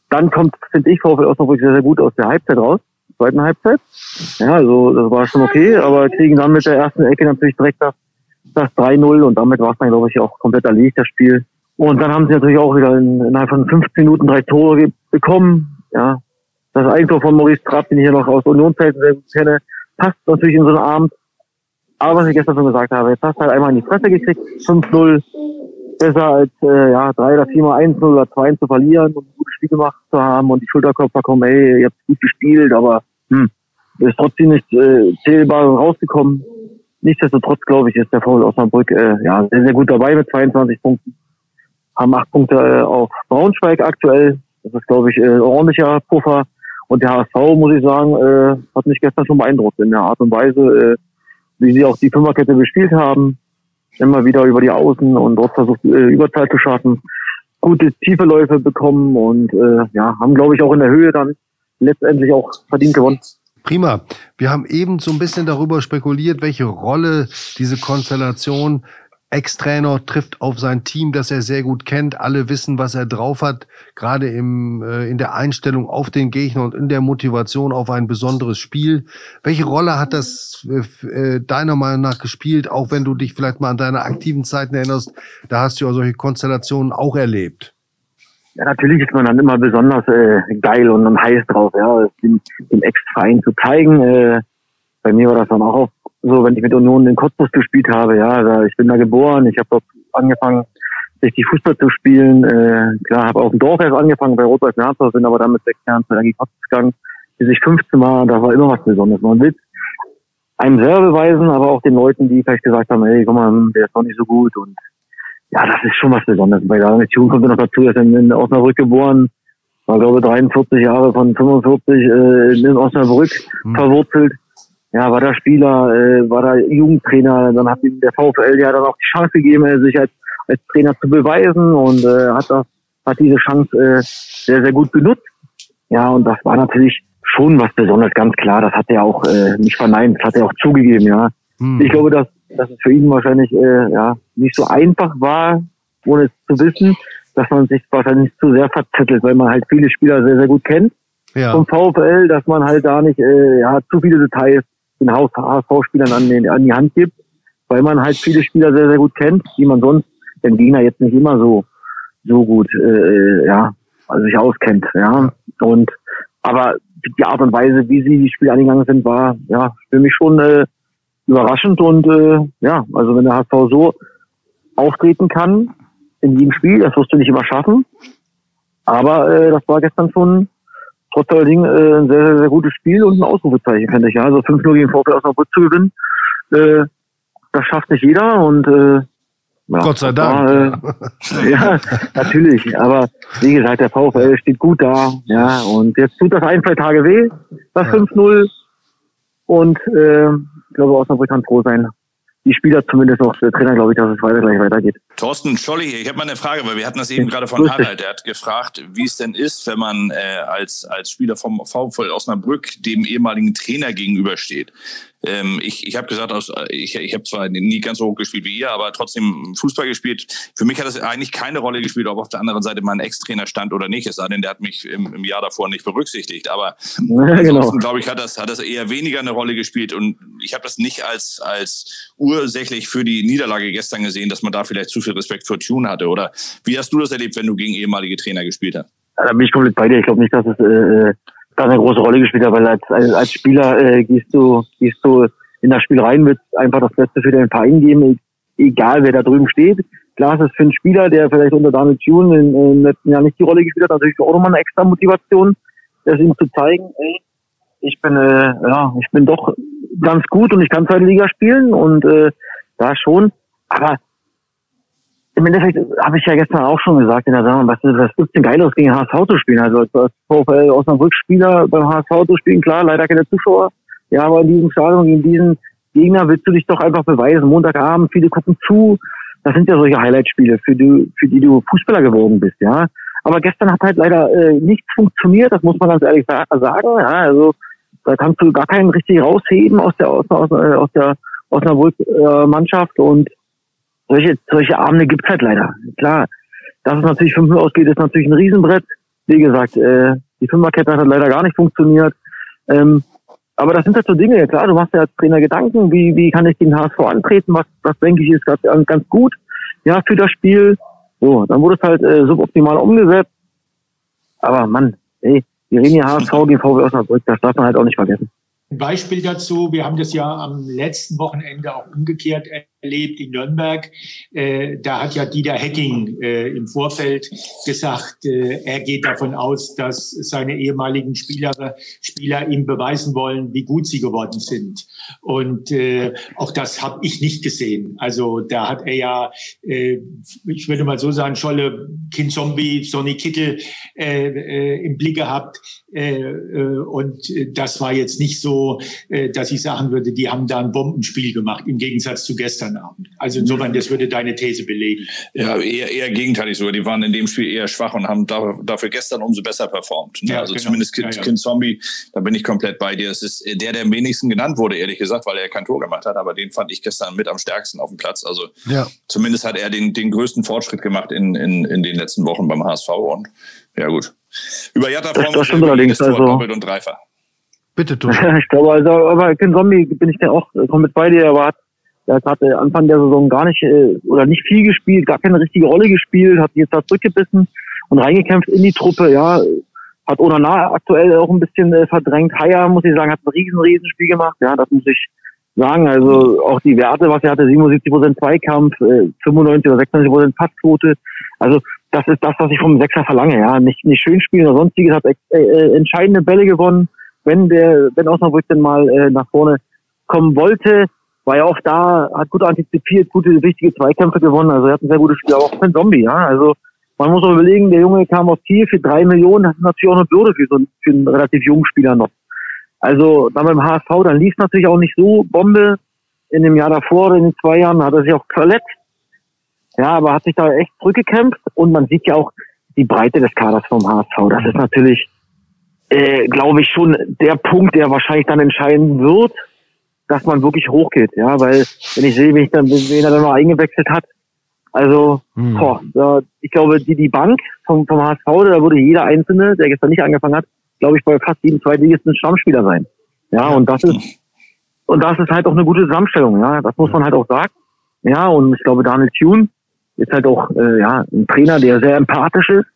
Dann kommt, finde ich, VfL Osnabrück sehr, sehr gut aus der Halbzeit raus, zweiten Halbzeit. Ja, also das war schon okay, aber kriegen dann mit der ersten Ecke natürlich direkt das, das 3-0 und damit war es dann, glaube ich, auch komplett erledigt, das Spiel. Und dann haben sie natürlich auch wieder in, innerhalb von 15 Minuten drei Tore bekommen. Ja, das Eigentor von Maurice Trapp, den ich ja noch aus Unionszeiten sehr gut kenne, passt natürlich in so einen Abend. Aber was ich gestern schon gesagt habe, jetzt hast du halt einmal in die Fresse gekriegt, 5-0, besser als äh, ja, drei oder viermal 1 oder 2 zu verlieren und ein gutes Spiel gemacht zu haben und die Schulterkörper kommen, ey, ihr habt gut gespielt, aber hm, ist trotzdem nicht äh, zählbar rausgekommen. Nichtsdestotrotz, glaube ich, ist der VfL Osnabrück äh, ja, sehr, sehr gut dabei mit 22 Punkten. Haben acht Punkte äh, auf Braunschweig aktuell. Das ist, glaube ich, äh, ordentlicher Puffer. Und der HSV, muss ich sagen, äh, hat mich gestern schon beeindruckt in der Art und Weise, äh, wie sie auch die Fünferkette bespielt haben immer wieder über die Außen und dort versucht, äh, Überzahl zu schaffen, gute tiefe Läufe bekommen und äh, ja, haben, glaube ich, auch in der Höhe dann letztendlich auch verdient gewonnen. Prima. Wir haben eben so ein bisschen darüber spekuliert, welche Rolle diese Konstellation Ex-Trainer trifft auf sein Team, das er sehr gut kennt. Alle wissen, was er drauf hat, gerade im, äh, in der Einstellung auf den Gegner und in der Motivation auf ein besonderes Spiel. Welche Rolle hat das äh, äh deiner Meinung nach gespielt, auch wenn du dich vielleicht mal an deine aktiven Zeiten erinnerst? Da hast du ja solche Konstellationen auch erlebt. Ja, natürlich ist man dann immer besonders äh, geil und, und heiß drauf, ja, den, den Ex-Verein zu zeigen. Äh, bei mir war das dann auch so, wenn ich mit Union den Cottbus gespielt habe, ja, ich bin da geboren, ich habe dort angefangen, richtig Fußball zu spielen. Äh, klar, habe auf dem Dorf erst angefangen bei Rot-Weiß Merzau, bin aber dann mit sechs Jahren zu Energie Cottbus gegangen, bis ich 15 war, da war immer was Besonderes. Man will einem selber beweisen, aber auch den Leuten, die vielleicht gesagt haben, hey, guck mal, der ist doch nicht so gut und ja, das ist schon was Besonderes. Bei der Nation kommt noch dazu, er ist in Osnabrück geboren, war glaube 43 Jahre von 45 äh, in Osnabrück mhm. verwurzelt ja, war da Spieler, äh, war da Jugendtrainer, dann hat ihm der VfL ja dann auch die Chance gegeben, sich als, als Trainer zu beweisen und äh, hat das, hat diese Chance äh, sehr, sehr gut genutzt. Ja, und das war natürlich schon was Besonderes, ganz klar. Das hat er auch äh, nicht verneint, das hat er auch zugegeben, ja. Hm. Ich glaube, dass, dass es für ihn wahrscheinlich äh, ja nicht so einfach war, ohne es zu wissen, dass man sich wahrscheinlich zu sehr verzettelt, weil man halt viele Spieler sehr, sehr gut kennt ja. vom VfL, dass man halt da nicht äh, ja, zu viele Details den HSV-Spielern an, an die Hand gibt, weil man halt viele Spieler sehr, sehr gut kennt, die man sonst dem Gegner jetzt nicht immer so, so gut, äh, ja, also sich auskennt, ja. Und, aber die Art und Weise, wie sie die Spiele angegangen sind, war, ja, für mich schon, äh, überraschend und, äh, ja, also wenn der HSV so auftreten kann in jedem Spiel, das wirst du nicht immer schaffen. Aber äh, das war gestern schon trotz alledem äh, ein sehr, sehr, sehr gutes Spiel und ein Ausrufezeichen, finde ich. Ja. Also 5-0 gegen VfL Osnabrück zu gewinnen, äh, das schafft nicht jeder und äh, ja, Gott sei Dank. War, äh, ja, natürlich. Aber wie gesagt, der VfL steht gut da. Ja, und jetzt tut das ein, zwei Tage weh, das ja. 5-0. Und äh, ich glaube, Osnabrück kann froh sein, die Spieler zumindest auch der Trainer, glaube ich, dass es weiter gleich weitergeht. Thorsten Scholli, ich habe mal eine Frage, weil wir hatten das eben gerade von Harald. Der hat gefragt, wie es denn ist, wenn man äh, als, als Spieler vom VfL Osnabrück dem ehemaligen Trainer gegenübersteht. Ähm, ich, ich habe gesagt, aus, ich, ich habe zwar nie ganz so hoch gespielt wie ihr, aber trotzdem Fußball gespielt. Für mich hat es eigentlich keine Rolle gespielt, ob auf der anderen Seite mein Ex-Trainer stand oder nicht. Es sei denn, der hat mich im, im Jahr davor nicht berücksichtigt. Aber ja, genau. glaube ich, hat das, hat das eher weniger eine Rolle gespielt. Und ich habe das nicht als, als ursächlich für die Niederlage gestern gesehen, dass man da vielleicht zu viel Respekt für Tune hatte. Oder wie hast du das erlebt, wenn du gegen ehemalige Trainer gespielt hast? Da bin ich komplett bei dir. Ich glaube nicht, dass es äh, da eine große Rolle gespielt hat, weil als, als Spieler äh, gehst du, gehst du in das Spiel rein, willst einfach das Beste für den Verein geben, egal wer da drüben steht. Klar ist es für einen Spieler, der vielleicht unter Daniel in, in, den letzten Jahren nicht die Rolle gespielt hat, natürlich auch nochmal eine extra Motivation, das ihm zu zeigen, ey, ich bin, äh, ja, ich bin doch ganz gut und ich kann zweite Liga spielen und äh, da schon. Aber im Endeffekt habe ich ja gestern auch schon gesagt in der Sendung, was, was gibt's denn Geiles gegen HSV zu spielen? Also als VfL Osnabrück-Spieler beim HSV zu spielen, klar, leider keine Zuschauer. Ja, aber in diesem Stadion gegen diesen Gegner willst du dich doch einfach beweisen. Montagabend, viele gucken zu. Das sind ja solche Highlight-Spiele, für die, für die du Fußballer geworden bist, ja. Aber gestern hat halt leider äh, nichts funktioniert, das muss man ganz ehrlich sagen. Ja, also da kannst du gar keinen richtig rausheben aus der aus, aus, aus der Osnabrück-Mannschaft und solche, solche Abende gibt's halt leider. Klar, dass es natürlich 5 ausgeht, ist natürlich ein Riesenbrett. Wie gesagt, äh, die Fünferkette hat leider gar nicht funktioniert. Ähm, aber das sind halt so Dinge, klar, du machst ja als Trainer Gedanken, wie, wie kann ich den HSV antreten, was, was denke ich ist ganz, ganz gut, ja, für das Spiel. So, dann wurde es halt äh, suboptimal umgesetzt. Aber Mann, ey, wir reden hier HSV gegen VW Osnabrück, das darf man halt auch nicht vergessen. Ein Beispiel dazu, wir haben das ja am letzten Wochenende auch umgekehrt erlebt in Nürnberg. Äh, da hat ja Dieter Hecking äh, im Vorfeld gesagt, äh, er geht davon aus, dass seine ehemaligen Spieler, Spieler ihm beweisen wollen, wie gut sie geworden sind. Und äh, auch das habe ich nicht gesehen. Also da hat er ja, äh, ich würde mal so sagen, Scholle, Kind Zombie, Sonny Kittel äh, äh, im Blick gehabt. Äh, äh, und das war jetzt nicht so, äh, dass ich sagen würde, die haben da ein Bombenspiel gemacht, im Gegensatz zu gestern gestern Abend. Also insofern, das würde deine These belegen. Ja, eher, eher gegenteilig sogar. Die waren in dem Spiel eher schwach und haben dafür gestern umso besser performt. Ne? Ja, also genau. zumindest Kind, ja, ja. kind Zombie, da bin ich komplett bei dir. Es ist der, der am wenigsten genannt wurde, ehrlich gesagt, weil er kein Tor gemacht hat. Aber den fand ich gestern mit am stärksten auf dem Platz. Also ja. zumindest hat er den, den größten Fortschritt gemacht in, in, in den letzten Wochen beim HSV. Und ja gut. Über Jatta freuen wir uns allerdings also, doppelt und dreifach. Bitte, du. ich glaube, also, aber Kind Zombie bin ich ja auch komplett bei dir, aber hat er hat gerade Anfang der Saison gar nicht äh, oder nicht viel gespielt, gar keine richtige Rolle gespielt, hat jetzt da zurückgebissen und reingekämpft in die Truppe. Ja, hat Onana aktuell auch ein bisschen äh, verdrängt. Haya, muss ich sagen, hat ein riesen, riesen Spiel gemacht. Ja, das muss ich sagen. Also auch die Werte, was er hatte, 77 Prozent Zweikampf, äh, 95 oder 96 Prozent Passquote. Also das ist das, was ich vom Sechser verlange. Ja, nicht nicht schön spielen oder sonstiges, hat äh, äh, entscheidende Bälle gewonnen. Wenn der, wenn Osnabrück denn mal äh, nach vorne kommen wollte, war ja auch da, hat gut antizipiert, gute, wichtige Zweikämpfe gewonnen. Also er hat ein sehr gutes Spiel, aber auch kein Zombie, ja. Also man muss auch überlegen, der Junge kam aus Kiel für drei Millionen, das ist natürlich auch eine Bürde für so für einen relativ jungen Spieler noch. Also dann beim HSV, dann lief es natürlich auch nicht so Bombe. In dem Jahr davor, in den zwei Jahren, hat er sich auch verletzt. Ja, aber hat sich da echt zurückgekämpft und man sieht ja auch die Breite des Kaders vom HSV. Das ist natürlich, äh, glaube ich, schon der Punkt, der wahrscheinlich dann entscheiden wird, dass man wirklich hochgeht, ja, weil wenn ich sehe, wie ich dann, wen er dann mal eingewechselt hat, also, hm. boah, da, ich glaube, die, die Bank vom, vom HSV, da würde jeder Einzelne, der gestern nicht angefangen hat, glaube ich, bei fast jedem Zweitligisten Stammspieler sein. Ja, und das ist, und das ist halt auch eine gute Zusammenstellung, ja, das muss man halt auch sagen. Ja, und ich glaube, Daniel Thune ist halt auch, äh, ja, ein Trainer, der sehr empathisch ist,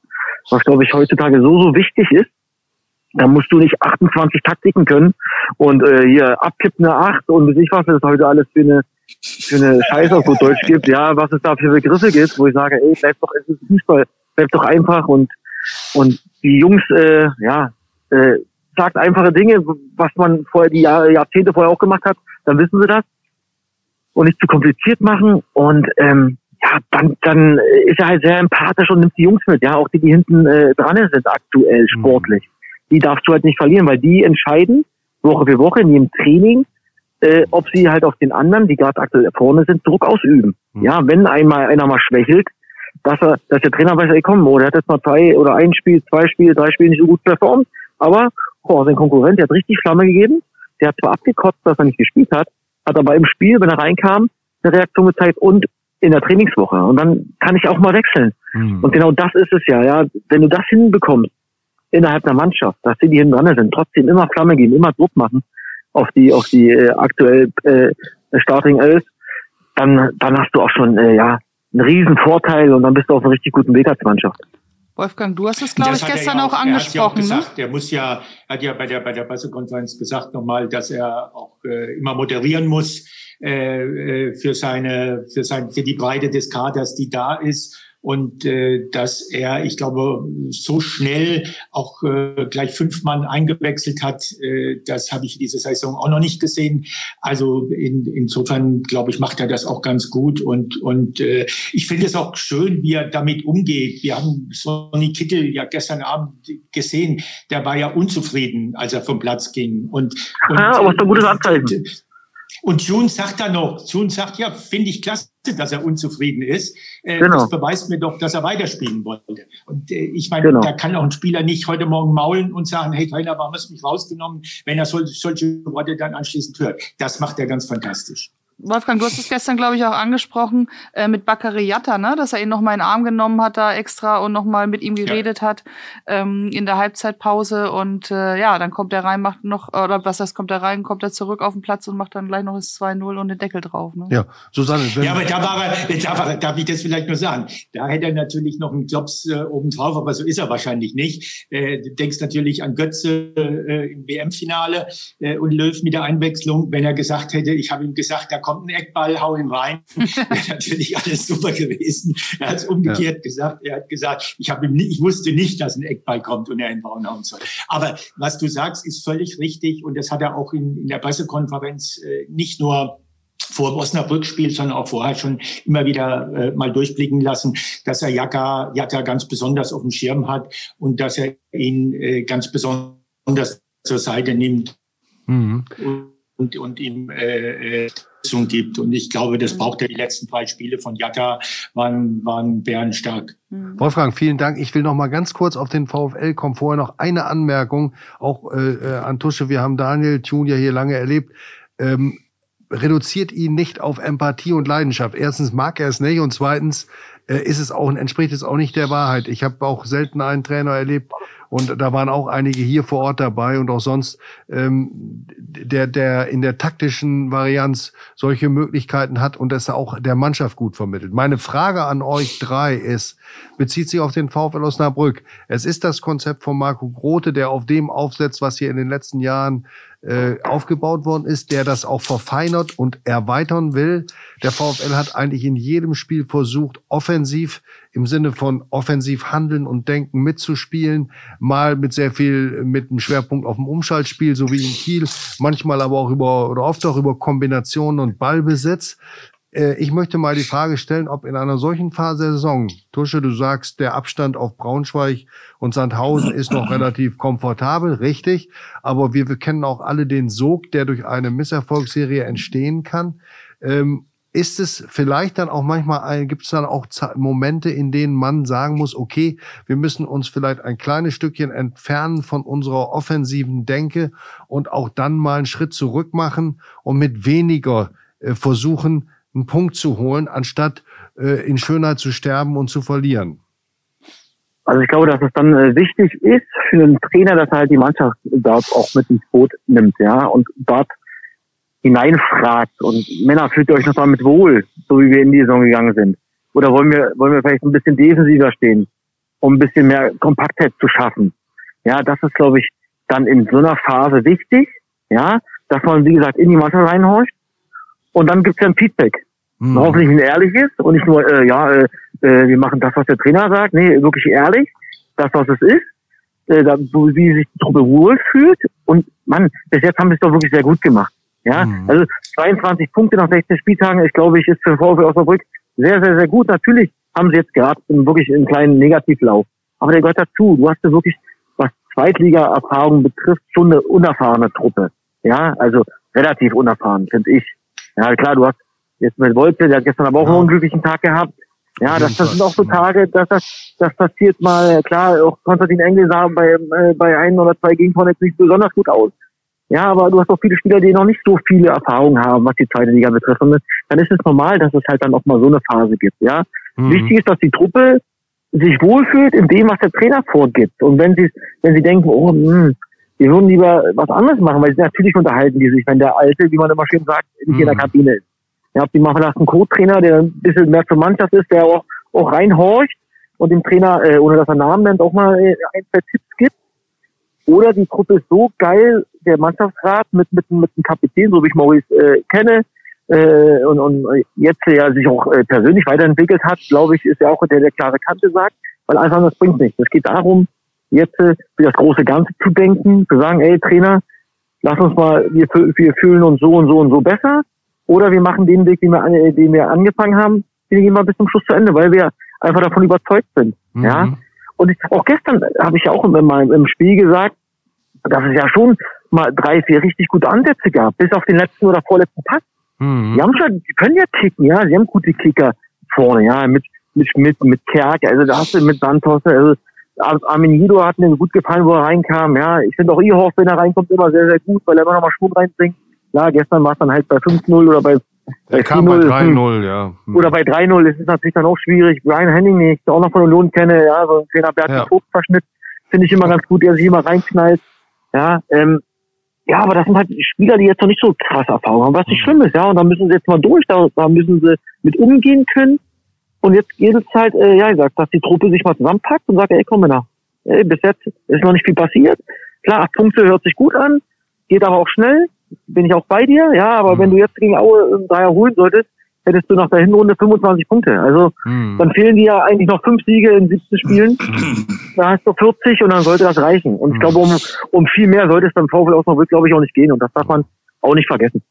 was, glaube ich, heutzutage so, so wichtig ist. Da musst du nicht 28 Taktiken können und äh, hier abkippen eine 8 und weiß ich was es heute alles für eine für eine Scheiße auf gut Deutsch gibt, ja, was es da für Begriffe gibt, wo ich sage, ey, bleib doch, es ist Fußball, bleib doch einfach und und die Jungs, äh, ja, äh, sagt einfache Dinge, was man vorher die Jahr, Jahrzehnte vorher auch gemacht hat, dann wissen sie das. Und nicht zu kompliziert machen und ähm, ja, dann, dann ist er halt sehr empathisch und nimmt die Jungs mit, ja, auch die, die hinten äh, dran sind aktuell sportlich. Mhm die darfst du halt nicht verlieren, weil die entscheiden Woche für Woche in ihrem Training, äh, ob sie halt auf den anderen, die gerade aktuell vorne sind, Druck ausüben. Mhm. Ja, wenn einmal einer mal schwächelt, dass er, dass der Trainer weiß, ey komm, oh, der hat jetzt mal zwei oder ein Spiel, zwei Spiele, drei Spiele nicht so gut performt, aber oh, sein Konkurrent, der hat richtig Flamme gegeben, der hat zwar abgekotzt, dass er nicht gespielt hat, hat aber im Spiel, wenn er reinkam, eine Reaktion gezeigt und in der Trainingswoche. Und dann kann ich auch mal wechseln. Mhm. Und genau das ist es ja, ja. Wenn du das hinbekommst innerhalb der Mannschaft, dass sie die hinten dran sind, trotzdem immer Flamme geben, immer Druck machen auf die, auf die äh, aktuell äh, Starting 11, dann, dann hast du auch schon äh, ja einen riesen Vorteil und dann bist du auf einem richtig guten Weg als Mannschaft. Wolfgang, du hast es, glaube ich, gestern ja auch, auch, angesprochen. Er hat ja auch ne? gesagt, ne? er muss ja, hat ja bei der, bei der Pressekonferenz gesagt nochmal, dass er auch äh, immer moderieren muss äh, äh, für seine, für sein, für die Breite des Kaders, die da ist und äh, dass er, ich glaube, so schnell auch äh, gleich fünf Mann eingewechselt hat, äh, das habe ich diese Saison auch noch nicht gesehen. Also in, insofern, glaube ich, macht er das auch ganz gut und und äh, ich finde es auch schön, wie er damit umgeht. Wir haben Sonny Kittel ja gestern Abend gesehen, der war ja unzufrieden, als er vom Platz ging und, und ja, aber ist ein gutes Anzeichen. Und June sagt dann noch, June sagt, ja, finde ich klasse, dass er unzufrieden ist. Äh, genau. Das beweist mir doch, dass er weiterspielen wollte. Und äh, ich meine, genau. da kann auch ein Spieler nicht heute Morgen maulen und sagen, hey Trainer, warum hast du mich rausgenommen, wenn er solche Worte dann anschließend hört. Das macht er ganz fantastisch. Wolfgang, du hast es gestern, glaube ich, auch angesprochen äh, mit Bakary Yatta, ne? dass er ihn noch mal in den Arm genommen hat da extra und noch mal mit ihm geredet ja. hat ähm, in der Halbzeitpause und äh, ja, dann kommt er rein, macht noch, oder was heißt, kommt er rein, kommt er zurück auf den Platz und macht dann gleich noch das 2-0 und den Deckel drauf. Ne? Ja, Susanne. Wenn ja, aber da war er, da war, darf ich das vielleicht nur sagen, da hätte er natürlich noch einen Klops äh, obendrauf, aber so ist er wahrscheinlich nicht. Äh, du denkst natürlich an Götze äh, im WM-Finale äh, und Löw mit der Einwechslung, wenn er gesagt hätte, ich habe ihm gesagt, da kommt kommt ein Eckball, hau ihn rein. Wäre natürlich alles super gewesen. Er hat es umgekehrt ja. gesagt. Er hat gesagt, ich habe ihm nicht, ich wusste nicht, dass ein Eckball kommt und er ihn bauen hauen soll. Aber was du sagst, ist völlig richtig und das hat er auch in, in der Pressekonferenz äh, nicht nur vor dem Osnabrück-Spiel, sondern auch vorher schon immer wieder äh, mal durchblicken lassen, dass er Jaka, Jaka ganz besonders auf dem Schirm hat und dass er ihn äh, ganz besonders zur Seite nimmt mhm. und, und ihm äh, äh gibt. Und ich glaube, das mhm. braucht er. Die letzten drei Spiele von Jatta waren, waren bärenstark. Mhm. Wolfgang, vielen Dank. Ich will noch mal ganz kurz auf den VfL kommen. Vorher noch eine Anmerkung, auch äh, äh an Tusche. Wir haben Daniel Thun ja hier lange erlebt. Ähm, reduziert ihn nicht auf Empathie und Leidenschaft. Erstens mag er es nicht und zweitens ist es auch entspricht es auch nicht der Wahrheit. Ich habe auch selten einen Trainer erlebt, und da waren auch einige hier vor Ort dabei und auch sonst, ähm, der, der in der taktischen Varianz solche Möglichkeiten hat und das auch der Mannschaft gut vermittelt. Meine Frage an euch drei ist, bezieht sich auf den VfL Osnabrück. Es ist das Konzept von Marco Grote, der auf dem aufsetzt, was hier in den letzten Jahren äh, aufgebaut worden ist, der das auch verfeinert und erweitern will. Der VfL hat eigentlich in jedem Spiel versucht, offensiv im Sinne von offensiv handeln und denken mitzuspielen, mal mit sehr viel, mit einem Schwerpunkt auf dem Umschaltspiel, so wie in Kiel, manchmal aber auch über, oder oft auch über Kombinationen und Ballbesitz. Äh, ich möchte mal die Frage stellen, ob in einer solchen Phase der Saison, Tusche, du sagst, der Abstand auf Braunschweig und Sandhausen ist noch relativ komfortabel, richtig. Aber wir, wir kennen auch alle den Sog, der durch eine Misserfolgsserie entstehen kann. Ähm, ist es vielleicht dann auch manchmal, gibt es dann auch Momente, in denen man sagen muss, okay, wir müssen uns vielleicht ein kleines Stückchen entfernen von unserer offensiven Denke und auch dann mal einen Schritt zurück machen und mit weniger äh, versuchen, einen Punkt zu holen, anstatt äh, in Schönheit zu sterben und zu verlieren? Also ich glaube, dass es dann äh, wichtig ist für einen Trainer, dass er halt die Mannschaft dort auch mit ins Boot nimmt, ja, und dort hineinfragt und Männer, fühlt ihr euch noch damit wohl, so wie wir in die Saison gegangen sind? Oder wollen wir, wollen wir vielleicht ein bisschen defensiver stehen, um ein bisschen mehr Kompaktheit zu schaffen? Ja, das ist, glaube ich, dann in so einer Phase wichtig, ja, dass man, wie gesagt, in die Mannschaft reinhorcht und dann gibt's ja ein Feedback. Mhm. Hoffentlich ein ehrliches und nicht nur, äh, ja, äh, äh, wir machen das, was der Trainer sagt. Nee, wirklich ehrlich, das, was es ist, äh, da, wie sich die Truppe wohlfühlt. Und man, bis jetzt haben wir es doch wirklich sehr gut gemacht. Ja, mhm. also 22 Punkte nach 16 Spieltagen, ich glaube, ich ist für VfL Osnabrück sehr, sehr, sehr gut. Natürlich haben sie jetzt gerade wirklich einen kleinen Negativlauf. Aber der gehört dazu. Du hast ja wirklich, was Zweitliga-Erfahrung betrifft, schon eine unerfahrene Truppe. Ja, also relativ unerfahren, finde ich. Ja, klar, du hast jetzt mit Wolze, der hat gestern aber auch ja. einen unglücklichen Tag gehabt. Ja, das, das sind auch so Tage, dass das, das passiert mal, klar, auch Konstantin Engel sah bei, äh, bei ein oder zwei Gegentoren jetzt nicht besonders gut aus. Ja, aber du hast auch viele Spieler, die noch nicht so viele Erfahrungen haben, was die zweite Liga betrifft. Und dann ist es normal, dass es halt dann auch mal so eine Phase gibt. Ja, mhm. wichtig ist, dass die Truppe sich wohlfühlt in dem, was der Trainer vorgibt. Und wenn sie, wenn sie denken, oh, mh, hm, wir würden lieber was anderes machen, weil sie natürlich unterhalten die sich, wenn der Alte, wie man immer schön sagt, nicht mhm. in der. Kabine ist. Ja, die machen das einen Co-Trainer, der ein bisschen mehr zur Mannschaft ist, der auch, auch reinhorcht und dem Trainer, äh, ohne dass er Namen nennt, auch mal äh, ein, zwei Tipps gibt. Oder die Truppe ist so geil, der Mannschaftsrat mit, mit, mit dem Kapitän, so wie ich Maurice äh, kenne, äh, und, und jetzt ja sich auch äh, persönlich weiterentwickelt hat, glaube ich, ist er auch der, der klare Kante sagt, weil einfach das bringt nichts. Es geht darum, jetzt äh, für das große Ganze zu denken, zu sagen, ey Trainer, lass uns mal, wir, wir fühlen uns so und so und so besser. Oder wir machen den Weg, den wir, den wir angefangen haben, den gehen wir bis zum Schluss zu Ende, weil wir einfach davon überzeugt sind. Mhm. Ja. Und ich, auch gestern habe ich ja auch im, im Spiel gesagt, dass es ja schon mal drei, vier richtig gute Ansätze gab, bis auf den letzten oder vorletzten Pass. Mhm. Die haben schon, die können ja kicken, ja, sie haben gute Kicker vorne, ja, mit, mit Schmidt, mit Kerk, also da hast du mit Santos, also Armin Guido hat mir gut gefallen, wo er reinkam, ja. Ich finde auch Ihorf, wenn er reinkommt, immer sehr, sehr gut, weil er immer noch mal Schwung reinbringt. Klar, gestern war es dann halt bei 5-0 oder bei er kam bei 3-0, ja. Hm. Oder bei 3-0, das ist natürlich dann auch schwierig. Brian Henning, den ich auch noch von Union kenne, ja, so ein Trainer Berti ja. Vogt-Verschnitt, finde ich immer ganz gut, der sich immer reinknallt. Ja, ähm, ja, aber das sind halt Spieler, die jetzt noch nicht so krass Erfahrung haben, was nicht hm. schlimm ist, ja. Und da müssen sie jetzt mal durch, da, da müssen sie mit umgehen können. Und jetzt geht es halt, äh, ja, ich sag, dass die Truppe sich mal zusammenpackt und sagt, ey, komm mal nach. Ey, bis jetzt ist noch nicht viel passiert. Klar, acht Punkte hört sich gut an, geht aber auch schnell. Bin ich auch bei dir, ja, aber mhm. wenn du jetzt gegen Aue einen Dreier holen solltest, hättest du nach der Hinrunde 25 Punkte. Also mhm. dann fehlen dir ja eigentlich noch fünf Siege in 17 Spielen. da hast du 40 und dann sollte das reichen. Und ich mhm. glaube, um, um viel mehr sollte es beim VfL Osnabrück, glaube ich, auch nicht gehen. Und das darf man auch nicht vergessen.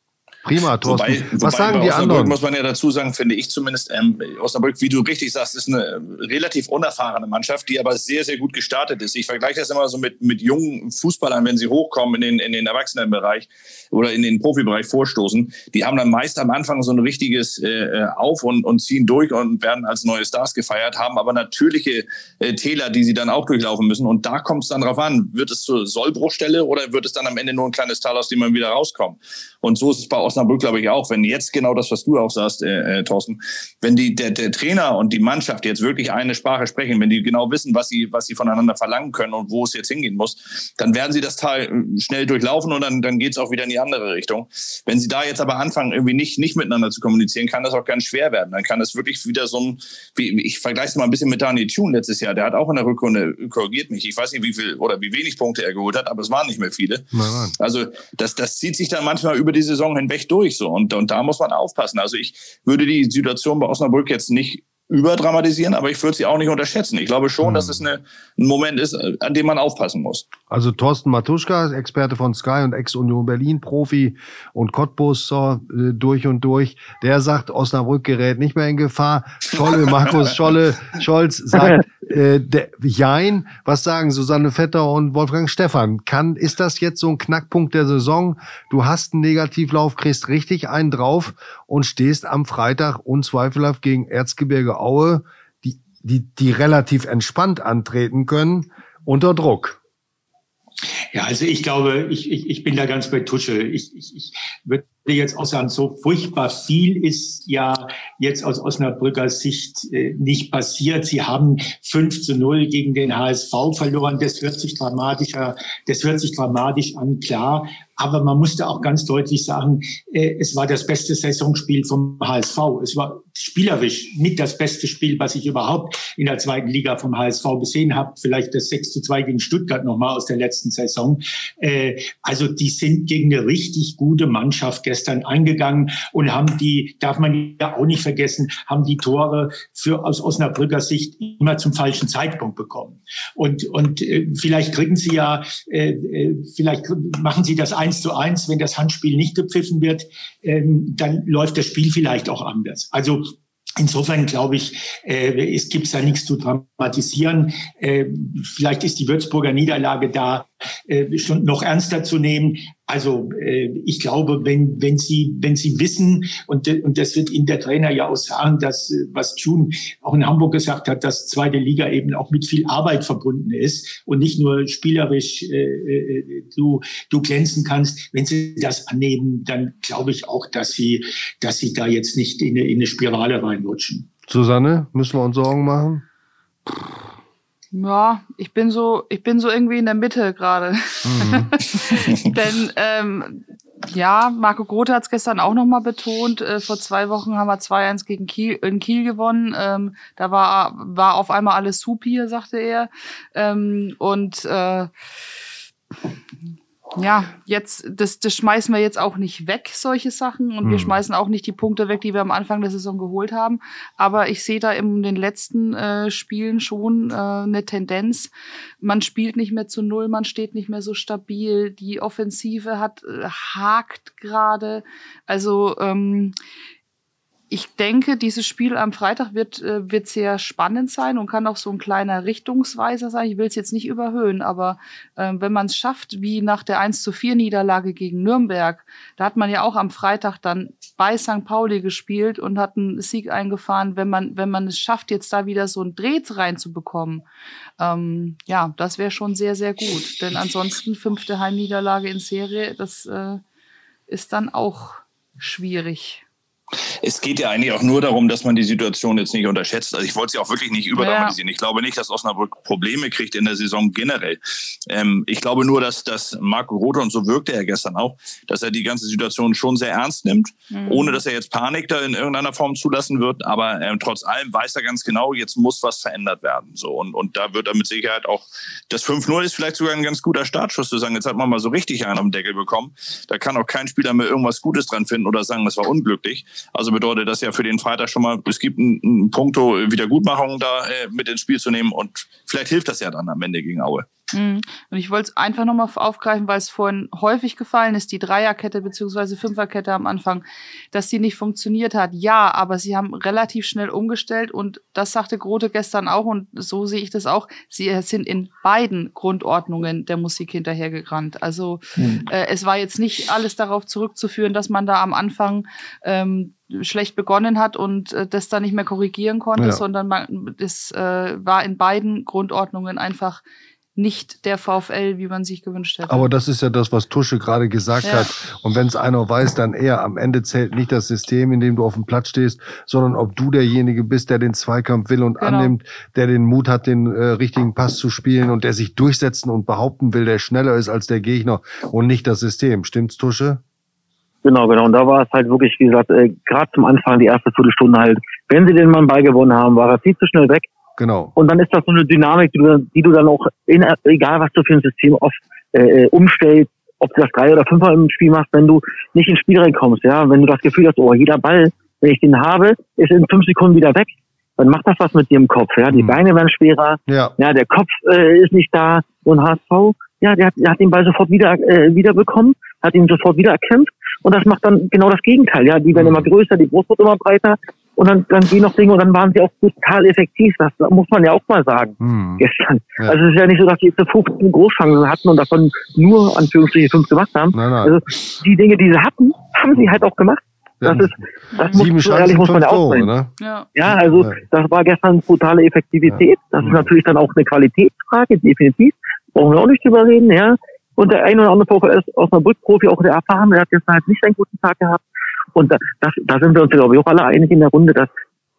Prima, Thorsten. Wobei, Was wobei sagen die Osnabrück anderen? muss man ja dazu sagen, finde ich zumindest, ähm, Osnabrück, wie du richtig sagst, ist eine relativ unerfahrene Mannschaft, die aber sehr, sehr gut gestartet ist. Ich vergleiche das immer so mit, mit jungen Fußballern, wenn sie hochkommen in den, in den Erwachsenenbereich oder in den Profibereich vorstoßen. Die haben dann meist am Anfang so ein richtiges äh, Auf und, und ziehen durch und werden als neue Stars gefeiert, haben aber natürliche äh, Täler, die sie dann auch durchlaufen müssen. Und da kommt es dann drauf an, wird es zur Sollbruchstelle oder wird es dann am Ende nur ein kleines Tal, aus dem man wieder rauskommt? Und so ist es bei Osnabrück, glaube ich, auch. Wenn jetzt genau das, was du auch sagst, äh, äh, Thorsten, wenn die, der, der Trainer und die Mannschaft jetzt wirklich eine Sprache sprechen, wenn die genau wissen, was sie, was sie voneinander verlangen können und wo es jetzt hingehen muss, dann werden sie das Tal äh, schnell durchlaufen und dann, dann geht es auch wieder in die andere Richtung. Wenn sie da jetzt aber anfangen, irgendwie nicht, nicht miteinander zu kommunizieren, kann das auch ganz schwer werden. Dann kann das wirklich wieder so ein, wie, ich vergleiche es mal ein bisschen mit Daniel Thune letztes Jahr, der hat auch in der Rückrunde, korrigiert mich, ich weiß nicht, wie viel oder wie wenig Punkte er geholt hat, aber es waren nicht mehr viele. Nein, Also das, das zieht sich dann manchmal über die Saison hinweg durch so und, und da muss man aufpassen. Also ich würde die Situation bei Osnabrück jetzt nicht überdramatisieren, aber ich würde sie auch nicht unterschätzen. Ich glaube schon, hm. dass es eine, ein Moment ist, an dem man aufpassen muss. Also Thorsten Matuschka, Experte von Sky und Ex-Union Berlin, Profi und Cottbusser äh, durch und durch, der sagt, Osnabrück gerät nicht mehr in Gefahr. Scholle, Markus Scholle, Scholz sagt, äh, der, Jein. Was sagen Susanne Vetter und Wolfgang Stephan? Kann, ist das jetzt so ein Knackpunkt der Saison? Du hast einen Negativlauf, kriegst richtig einen drauf und stehst am Freitag unzweifelhaft gegen Erzgebirge Aue, die, die, die relativ entspannt antreten können, unter Druck. Ja, also ich glaube, ich, ich, ich bin da ganz bei Tusche. Ich, ich, ich würde jetzt auch sagen, so furchtbar viel ist ja jetzt aus Osnabrücker Sicht äh, nicht passiert. Sie haben 5 zu 0 gegen den HSV verloren. Das hört sich dramatischer, das hört sich dramatisch an, klar. Aber man musste auch ganz deutlich sagen, äh, es war das beste Saisonspiel vom HSV. Es war spielerisch mit das beste Spiel, was ich überhaupt in der zweiten Liga vom HSV gesehen habe. Vielleicht das 6 zu 2 gegen Stuttgart nochmal aus der letzten Saison. Äh, also die sind gegen eine richtig gute Mannschaft gestern eingegangen und haben die, darf man ja auch nicht vergessen, haben die Tore für aus Osnabrücker Sicht immer zum falschen Zeitpunkt bekommen. Und, und äh, vielleicht kriegen sie ja, vielleicht machen sie das ein eins zu eins, wenn das Handspiel nicht gepfiffen wird, ähm, dann läuft das Spiel vielleicht auch anders. Also Insofern glaube ich, äh, es gibt da nichts zu dramatisieren. Äh, vielleicht ist die Würzburger Niederlage da äh, schon noch ernster zu nehmen. Also äh, ich glaube, wenn, wenn, Sie, wenn Sie wissen, und, und das wird Ihnen der Trainer ja auch sagen, dass, äh, was June auch in Hamburg gesagt hat, dass zweite Liga eben auch mit viel Arbeit verbunden ist und nicht nur spielerisch äh, äh, du, du glänzen kannst. Wenn Sie das annehmen, dann glaube ich auch, dass Sie, dass Sie da jetzt nicht in eine, in eine Spirale reinrutschen. Susanne, müssen wir uns Sorgen machen? Ja, ich bin so, ich bin so irgendwie in der Mitte gerade. Mhm. Denn ähm, ja, Marco Grote hat es gestern auch nochmal betont. Äh, vor zwei Wochen haben wir 2-1 gegen Kiel, in Kiel gewonnen. Ähm, da war, war auf einmal alles supi, sagte er. Ähm, und äh, ja, jetzt, das, das schmeißen wir jetzt auch nicht weg, solche Sachen. Und mhm. wir schmeißen auch nicht die Punkte weg, die wir am Anfang der Saison geholt haben. Aber ich sehe da in den letzten äh, Spielen schon äh, eine Tendenz. Man spielt nicht mehr zu Null, man steht nicht mehr so stabil. Die Offensive hat äh, hakt gerade. Also ähm, ich denke, dieses Spiel am Freitag wird, äh, wird sehr spannend sein und kann auch so ein kleiner Richtungsweiser sein. Ich will es jetzt nicht überhöhen, aber äh, wenn man es schafft, wie nach der 1 zu 4 Niederlage gegen Nürnberg, da hat man ja auch am Freitag dann bei St. Pauli gespielt und hat einen Sieg eingefahren, wenn man, wenn man es schafft, jetzt da wieder so ein Dreh reinzubekommen. Ähm, ja, das wäre schon sehr, sehr gut. Denn ansonsten fünfte Heimniederlage in Serie, das äh, ist dann auch schwierig. Es geht ja eigentlich auch nur darum, dass man die Situation jetzt nicht unterschätzt. Also ich wollte sie auch wirklich nicht überdramatisieren. Ja. Ich glaube nicht, dass Osnabrück Probleme kriegt in der Saison generell. Ähm, ich glaube nur, dass, dass Marco Rothe, und so wirkte er gestern auch, dass er die ganze Situation schon sehr ernst nimmt, mhm. ohne dass er jetzt Panik da in irgendeiner Form zulassen wird. Aber ähm, trotz allem weiß er ganz genau, jetzt muss was verändert werden. So Und, und da wird er mit Sicherheit auch, das 5-0 ist vielleicht sogar ein ganz guter Startschuss zu sagen, jetzt hat man mal so richtig einen am Deckel bekommen. Da kann auch kein Spieler mehr irgendwas Gutes dran finden oder sagen, es war unglücklich. Also bedeutet das ja für den Freitag schon mal, es gibt einen, einen Punkto Wiedergutmachung da äh, mit ins Spiel zu nehmen und vielleicht hilft das ja dann am Ende gegen Aue. Mhm. Und ich wollte es einfach nochmal aufgreifen, weil es vorhin häufig gefallen ist, die Dreierkette beziehungsweise Fünferkette am Anfang, dass die nicht funktioniert hat. Ja, aber sie haben relativ schnell umgestellt und das sagte Grote gestern auch und so sehe ich das auch. Sie sind in beiden Grundordnungen der Musik hinterhergerannt. Also mhm. äh, es war jetzt nicht alles darauf zurückzuführen, dass man da am Anfang ähm, schlecht begonnen hat und äh, das dann nicht mehr korrigieren konnte, ja. sondern man, das äh, war in beiden Grundordnungen einfach nicht der VfL, wie man sich gewünscht hätte. Aber das ist ja das, was Tusche gerade gesagt ja. hat. Und wenn es einer weiß, dann eher. Am Ende zählt nicht das System, in dem du auf dem Platz stehst, sondern ob du derjenige bist, der den Zweikampf will und genau. annimmt, der den Mut hat, den äh, richtigen Pass zu spielen und der sich durchsetzen und behaupten will, der schneller ist als der Gegner und nicht das System. Stimmt's, Tusche? Genau, genau. Und da war es halt wirklich, wie gesagt, äh, gerade zum Anfang, die erste Viertelstunde halt, wenn sie den Mann beigewonnen haben, war er viel zu schnell weg. Genau. Und dann ist das so eine Dynamik, die du, die du dann auch, in, egal was du für ein System oft äh, umstellst, ob du das drei oder fünfmal im Spiel machst, wenn du nicht ins Spiel reinkommst, ja, wenn du das Gefühl hast, oh, jeder Ball, wenn ich den habe, ist in fünf Sekunden wieder weg, dann macht das was mit dir im Kopf, ja. Die mhm. Beine werden schwerer, ja, ja der Kopf äh, ist nicht da. Und HSV, ja, der hat, der hat den Ball sofort wieder äh, wieder bekommen, hat ihn sofort wieder erkämpft und das macht dann genau das Gegenteil, ja. Die werden mhm. immer größer, die Brust wird immer breiter und dann, dann gehen noch Dinge und dann waren sie auch total effektiv. Das muss man ja auch mal sagen hm. gestern. Ja. Also es ist ja nicht so, dass die jetzt 15 Großchancen hatten und davon nur Anführungsstriche fünf gemacht haben. Nein, nein. Also die Dinge, die sie hatten, haben sie halt auch gemacht. Das ist, das muss, so ehrlich muss man ja auch sein. Ne? Ja. ja, also das war gestern brutale Effektivität. Das ist natürlich dann auch eine Qualitätsfrage, definitiv. Brauchen wir auch nicht drüber reden, ja. Und der eine oder andere VfS aus einer Brückprofi, auch der erfahren, der hat gestern halt nicht einen guten Tag gehabt. Und da, das, da sind wir uns, glaube ich, auch alle einig in der Runde, dass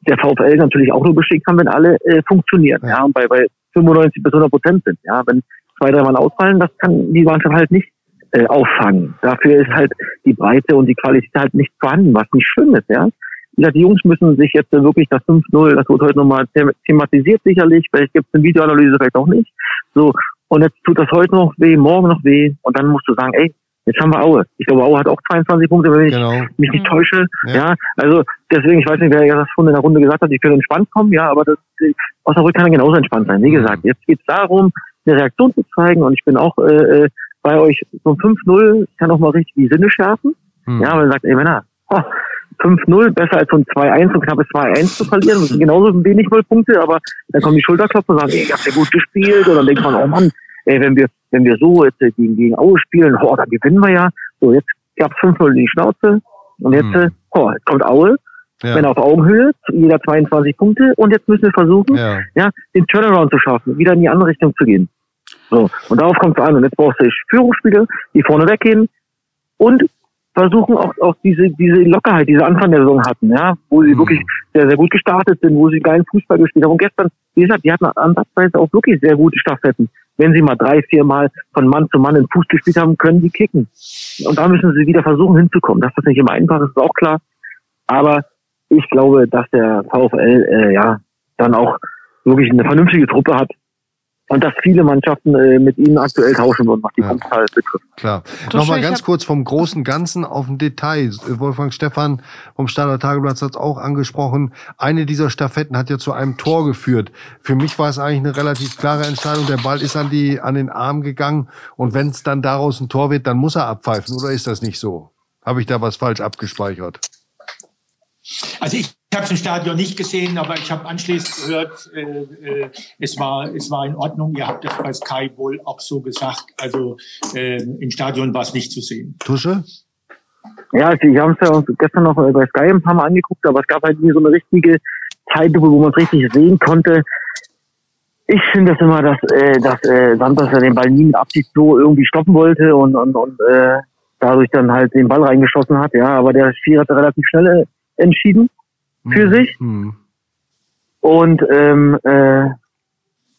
der VfL natürlich auch nur beschicken kann, wenn alle äh, funktionieren. Ja, und bei, bei 95 bis 100 Prozent sind. Ja, wenn zwei, drei Mann ausfallen, das kann die Mannschaft halt nicht äh, auffangen. Dafür ist halt die Breite und die Qualität halt nicht vorhanden, was nicht schön ist. Ja, wie gesagt, die Jungs müssen sich jetzt wirklich das 5-0, das wird heute nochmal thematisiert sicherlich, vielleicht gibt es eine Videoanalyse, vielleicht auch nicht. So, und jetzt tut das heute noch weh, morgen noch weh und dann musst du sagen, ey, Jetzt haben wir Aue. Ich glaube, Aue hat auch 22 Punkte, wenn ich genau. mich nicht täusche. Ja. ja. also deswegen, ich weiß nicht, wer das schon in der Runde gesagt hat, die können entspannt kommen. Ja, aber das, Osnabrück kann genauso entspannt sein. Wie mhm. gesagt, jetzt geht es darum, eine Reaktion zu zeigen und ich bin auch äh, äh bei euch so ein 5-0 kann auch mal richtig die Sinne schärfen. Mhm. Ja, weil man sagt, ey Männer, oh, 5-0 besser als so ein 2-1 und knappes 2-1 zu verlieren. Das sind genauso wenig Nullpunkte, aber dann kommen die Schulterklopfen und sagen, ey, ihr habt ja gut gespielt. Und dann denkt man, oh Mann, ey, wenn wir, wenn wir so jetzt gegen, gegen Aue spielen, oh, dann gewinnen wir ja. So, jetzt gab's 5-0 in die Schnauze und jetzt, Hm. oh, jetzt kommt Aue, Ja. wenn auf Augenhöhe, jeder 22 Punkte und jetzt müssen wir versuchen, Ja. ja, den Turnaround zu schaffen, wieder in die andere Richtung zu gehen. So, und darauf kommt es an. Und jetzt brauchst du Führungsspieler, die vorne weggehen und versuchen auch, auch diese, diese Lockerheit, diese Anfang der Saison hatten, ja, wo sie Mhm. wirklich sehr, sehr gut gestartet sind, wo sie geilen Fußball gespielt haben. Und gestern, wie gesagt, die hatten ansatzweise auch wirklich sehr gute Staffetten. Wenn sie mal drei, vier Mal von Mann zu Mann in Fuß gespielt haben, können die kicken. Und da müssen sie wieder versuchen hinzukommen. Dass das nicht immer einfach ist, ist auch klar. Aber ich glaube, dass der VfL äh, ja dann auch wirklich eine vernünftige Truppe hat und dass viele Mannschaften äh, mit ihnen aktuell tauschen würden, was die Ja. Punktzahl betrifft. Klar. Tusche, Nochmal ganz kurz vom großen Ganzen auf ein Detail. Wolfgang Stephan vom Standard Tageblatt hat es auch angesprochen. Eine dieser Staffetten hat ja zu einem Tor geführt. Für mich war es eigentlich eine relativ klare Entscheidung. Der Ball ist an die, an den Arm gegangen. Und wenn es dann daraus ein Tor wird, dann muss er abpfeifen. Oder ist das nicht so? Habe ich da was falsch abgespeichert? Also ich habe es im Stadion nicht gesehen, aber ich habe anschließend gehört, äh, äh, es, war, es war in Ordnung. Ihr habt das bei Sky wohl auch so gesagt. Also äh, im Stadion war es nicht zu sehen. Tusche? Ja, ich habe es ja uns gestern noch äh, bei Sky ein paar Mal angeguckt, aber es gab halt nie so eine richtige Zeitlupe, wo man es richtig sehen konnte. Ich finde das immer, dass, äh, dass äh, Santos ja den Ball nie mit Absicht so irgendwie stoppen wollte und, und, und äh, dadurch dann halt den Ball reingeschossen hat. Ja, aber der Schiri hat relativ schnell äh, entschieden für Hm. sich Hm. und ähm, äh,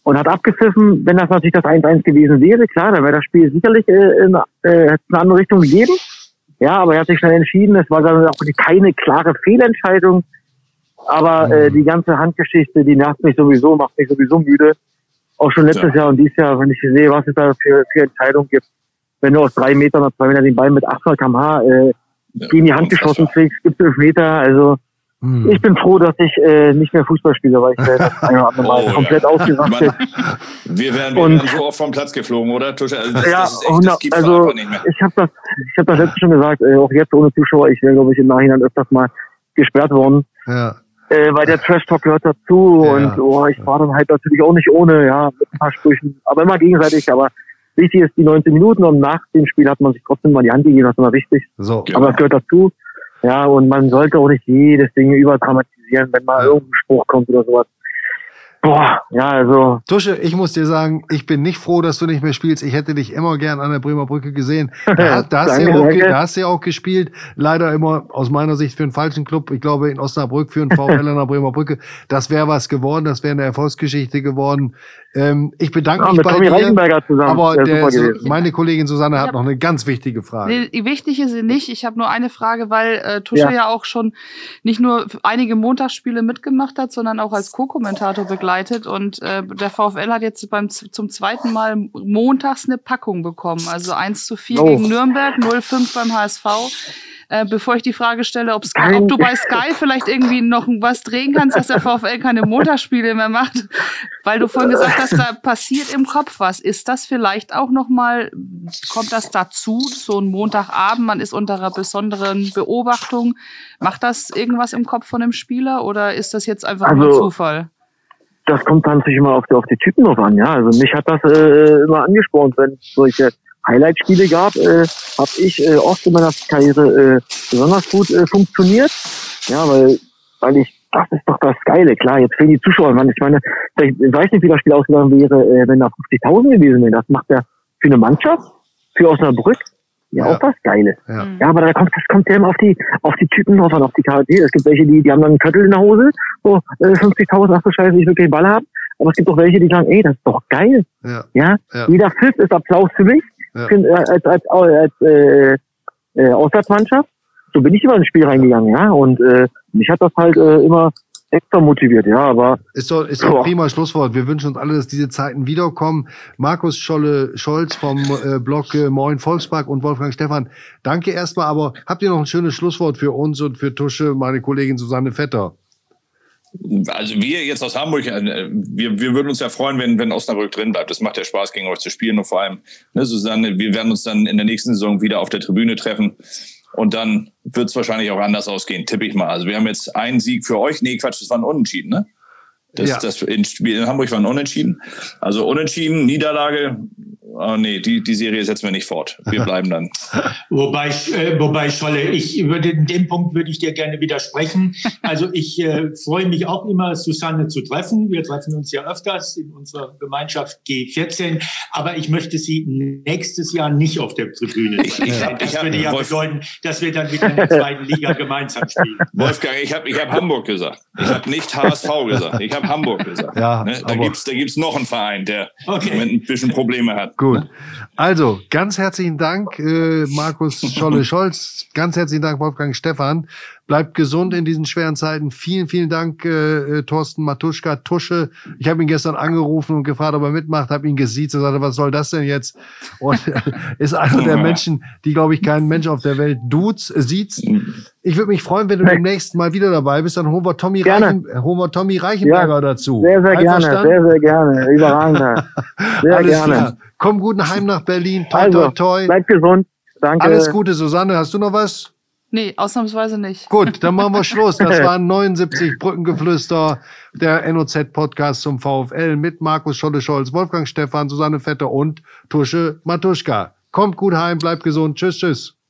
und hat abgepfiffen. Wenn das natürlich das 1-1 gewesen wäre, klar, dann wäre das Spiel sicherlich äh, in, äh, eine andere Richtung gegeben. Ja, aber er hat sich schnell entschieden. Es war dann auch keine klare Fehlentscheidung. Aber äh, die ganze Handgeschichte, die nervt mich sowieso, macht mich sowieso müde. Auch schon letztes Jahr und dieses Jahr, wenn ich sehe, was es da für, für Entscheidungen gibt. Wenn du aus drei Metern oder zwei Metern den Ball mit 800 km/h äh, Ja, gegen die Hand geschossen kriegst, gibt es Meter. Also Hm. ich bin froh, dass ich äh, nicht mehr Fußball spiele, weil ich äh, das eine oder andere Mal Oh, ja. komplett ausgerastet. Wir werden, wir Und- werden so oft vom Platz geflogen, oder? Tusche? Also das, Ja, das, ist echt, und das gibt's also einfach nicht mehr. ich habe das, ich habe das letzte schon gesagt, äh, auch jetzt ohne Zuschauer, ich wäre glaube ich im Nachhinein öfters mal gesperrt worden, Ja. äh, weil der Trash Talk gehört dazu Ja, und oh, ich war dann halt natürlich auch nicht ohne, ja, mit ein paar Sprüchen, aber immer gegenseitig, aber wichtig ist die 19 Minuten und nach dem Spiel hat man sich trotzdem mal die Hand gegeben, das ist immer wichtig, So. Ja. aber es gehört dazu, ja, und man sollte auch nicht jedes Ding überdramatisieren, wenn mal irgendein Spruch kommt oder sowas. Boah, ja, also Tusche, ich muss dir sagen, ich bin nicht froh, dass du nicht mehr spielst. Ich hätte dich immer gern an der Bremer Brücke gesehen. Da, da, hast, du ja Danke, auch, ge- danke. da hast du ja auch gespielt. Leider immer aus meiner Sicht für einen falschen Club. Ich glaube in Osnabrück für einen VfL an der Bremer Brücke. Das wäre was geworden. Das wäre eine Erfolgsgeschichte geworden. Ähm, ich bedanke ja, mich bei Tommy dir. Zusammen. Aber der, meine Kollegin Susanne hat Ja. noch eine ganz wichtige Frage. Nee, wichtig ist sie nicht. Ich habe nur eine Frage, weil äh, Tusche Ja. ja. auch schon nicht nur einige Montagsspiele mitgemacht hat, sondern auch als Co-Kommentator begleitet. Und äh, der VfL hat jetzt beim zum zweiten Mal montags eine Packung bekommen. Also 1 zu 4 Oh. gegen Nürnberg, 0-5 beim HSV. Äh, bevor ich die Frage stelle, ob, Sky, Kein- ob du bei Sky vielleicht irgendwie noch was drehen kannst, dass der VfL keine Montagsspiele mehr macht, weil du vorhin gesagt hast, da passiert im Kopf was. Ist das vielleicht auch noch mal, kommt das dazu, so ein Montagabend, man ist unter einer besonderen Beobachtung, macht das irgendwas im Kopf von dem Spieler oder ist das jetzt einfach nur Also, Zufall? Das kommt dann natürlich immer auf die, auf die Typen drauf an, ja. Also mich hat das äh, immer angespornt, wenn es solche Highlight-Spiele gab, äh, habe ich äh, oft in meiner Karriere äh, besonders gut äh, funktioniert. Ja, weil, weil ich, das ist doch das Geile, klar, jetzt fehlen die Zuschauer. Man, ich meine, ich weiß nicht, wie das Spiel ausgegangen wäre, äh, wenn da 50.000 gewesen wären. Das macht ja für eine Mannschaft, für Osnabrück, ja, Ja. auch was Geiles. Ja. Mhm. Ja, aber da kommt, das kommt ja immer auf die, auf die Typen drauf an, auf die Charaktere. Es gibt welche, die, die haben dann einen Köttel in der Hose, so, äh, 50.000, ach du Scheiße, ich will keinen Ball haben. Aber es gibt auch welche, die sagen, ey, das ist doch geil. Ja. Ja, Ja. jeder Pfiff ist Applaus für mich, Ja. Find, äh, als, als, als äh, äh, Auswärtsmannschaft. So bin ich immer ins Spiel reingegangen, ja. Und äh, mich hat das halt äh, immer extra motiviert, ja. Aber Ist doch, ist doch ein Boah. prima Schlusswort. Wir wünschen uns alle, dass diese Zeiten wiederkommen. Markus Scholle Scholz vom äh, Blog äh, Moin Volkspark und Wolfgang Stefan, danke erstmal. Aber habt ihr noch ein schönes Schlusswort für uns und für Tusche, meine Kollegin Susanne Vetter? Also wir jetzt aus Hamburg, äh, wir, wir würden uns ja freuen, wenn, wenn Osnabrück drin bleibt. Das macht ja Spaß, gegen euch zu spielen. Und vor allem, ne, Susanne, wir werden uns dann in der nächsten Saison wieder auf der Tribüne treffen. Und dann wird es wahrscheinlich auch anders ausgehen, tippe ich mal. Also wir haben jetzt einen Sieg für euch. Nee, Quatsch, das war ein Unentschieden, ne? Das, Ja. das in, in Hamburg war ein Unentschieden. Also Unentschieden, Niederlage oh nee, die, die Serie setzen wir nicht fort. Wir bleiben dann. wobei, äh, wobei Scholle, ich würde in dem Punkt würde ich dir gerne widersprechen. Also ich äh, freue mich auch immer, Susanne zu treffen. Wir treffen uns ja öfters in unserer Gemeinschaft G14, aber ich möchte sie nächstes Jahr nicht auf der Tribüne. Ich, ich hab, das ich hab, würde ja Wolf, bedeuten, dass wir dann wieder in der zweiten Liga gemeinsam spielen. Wolfgang, ich habe ich hab Hamburg gesagt. Ich habe nicht HSV gesagt. Ich habe Hamburg gesagt. Ja, ne? Da aber- gibt's da gibt's noch einen Verein, der Okay. im Moment ein bisschen Probleme hat. Gut. Also, ganz herzlichen Dank, äh, Markus Scholle-Scholz. Ganz herzlichen Dank, Wolfgang Stephan. Bleibt gesund in diesen schweren Zeiten. Vielen, vielen Dank, äh, äh, Thorsten Matuschka, Tusche. Ich habe ihn gestern angerufen und gefragt, ob er mitmacht, habe ihn gesiezt und sagte, was soll das denn jetzt? Und ist einer der Menschen, die, glaube ich, kein Mensch auf der Welt duzt, äh, sieht. Ich würde mich freuen, wenn du demnächst mal wieder dabei bist. Dann holen wir Tommy. Reichen, holen Tommy Reichenberger dazu. Sehr, sehr gerne, sehr, sehr gerne. Überragend. Sehr Alles gerne. klar. Komm guten Heim nach Berlin. Toi, Also, toi, toi. bleibt gesund. Danke. Alles Gute, Susanne. Hast du noch was? Nee, ausnahmsweise nicht. Gut, dann machen wir Schluss. Das waren 79 Brückengeflüster, der NOZ-Podcast zum VfL mit Markus Scholle-Scholz, Wolfgang Stephan, Susanne Vetter und Tusche Matuschka. Kommt gut heim, bleibt gesund. Tschüss, tschüss.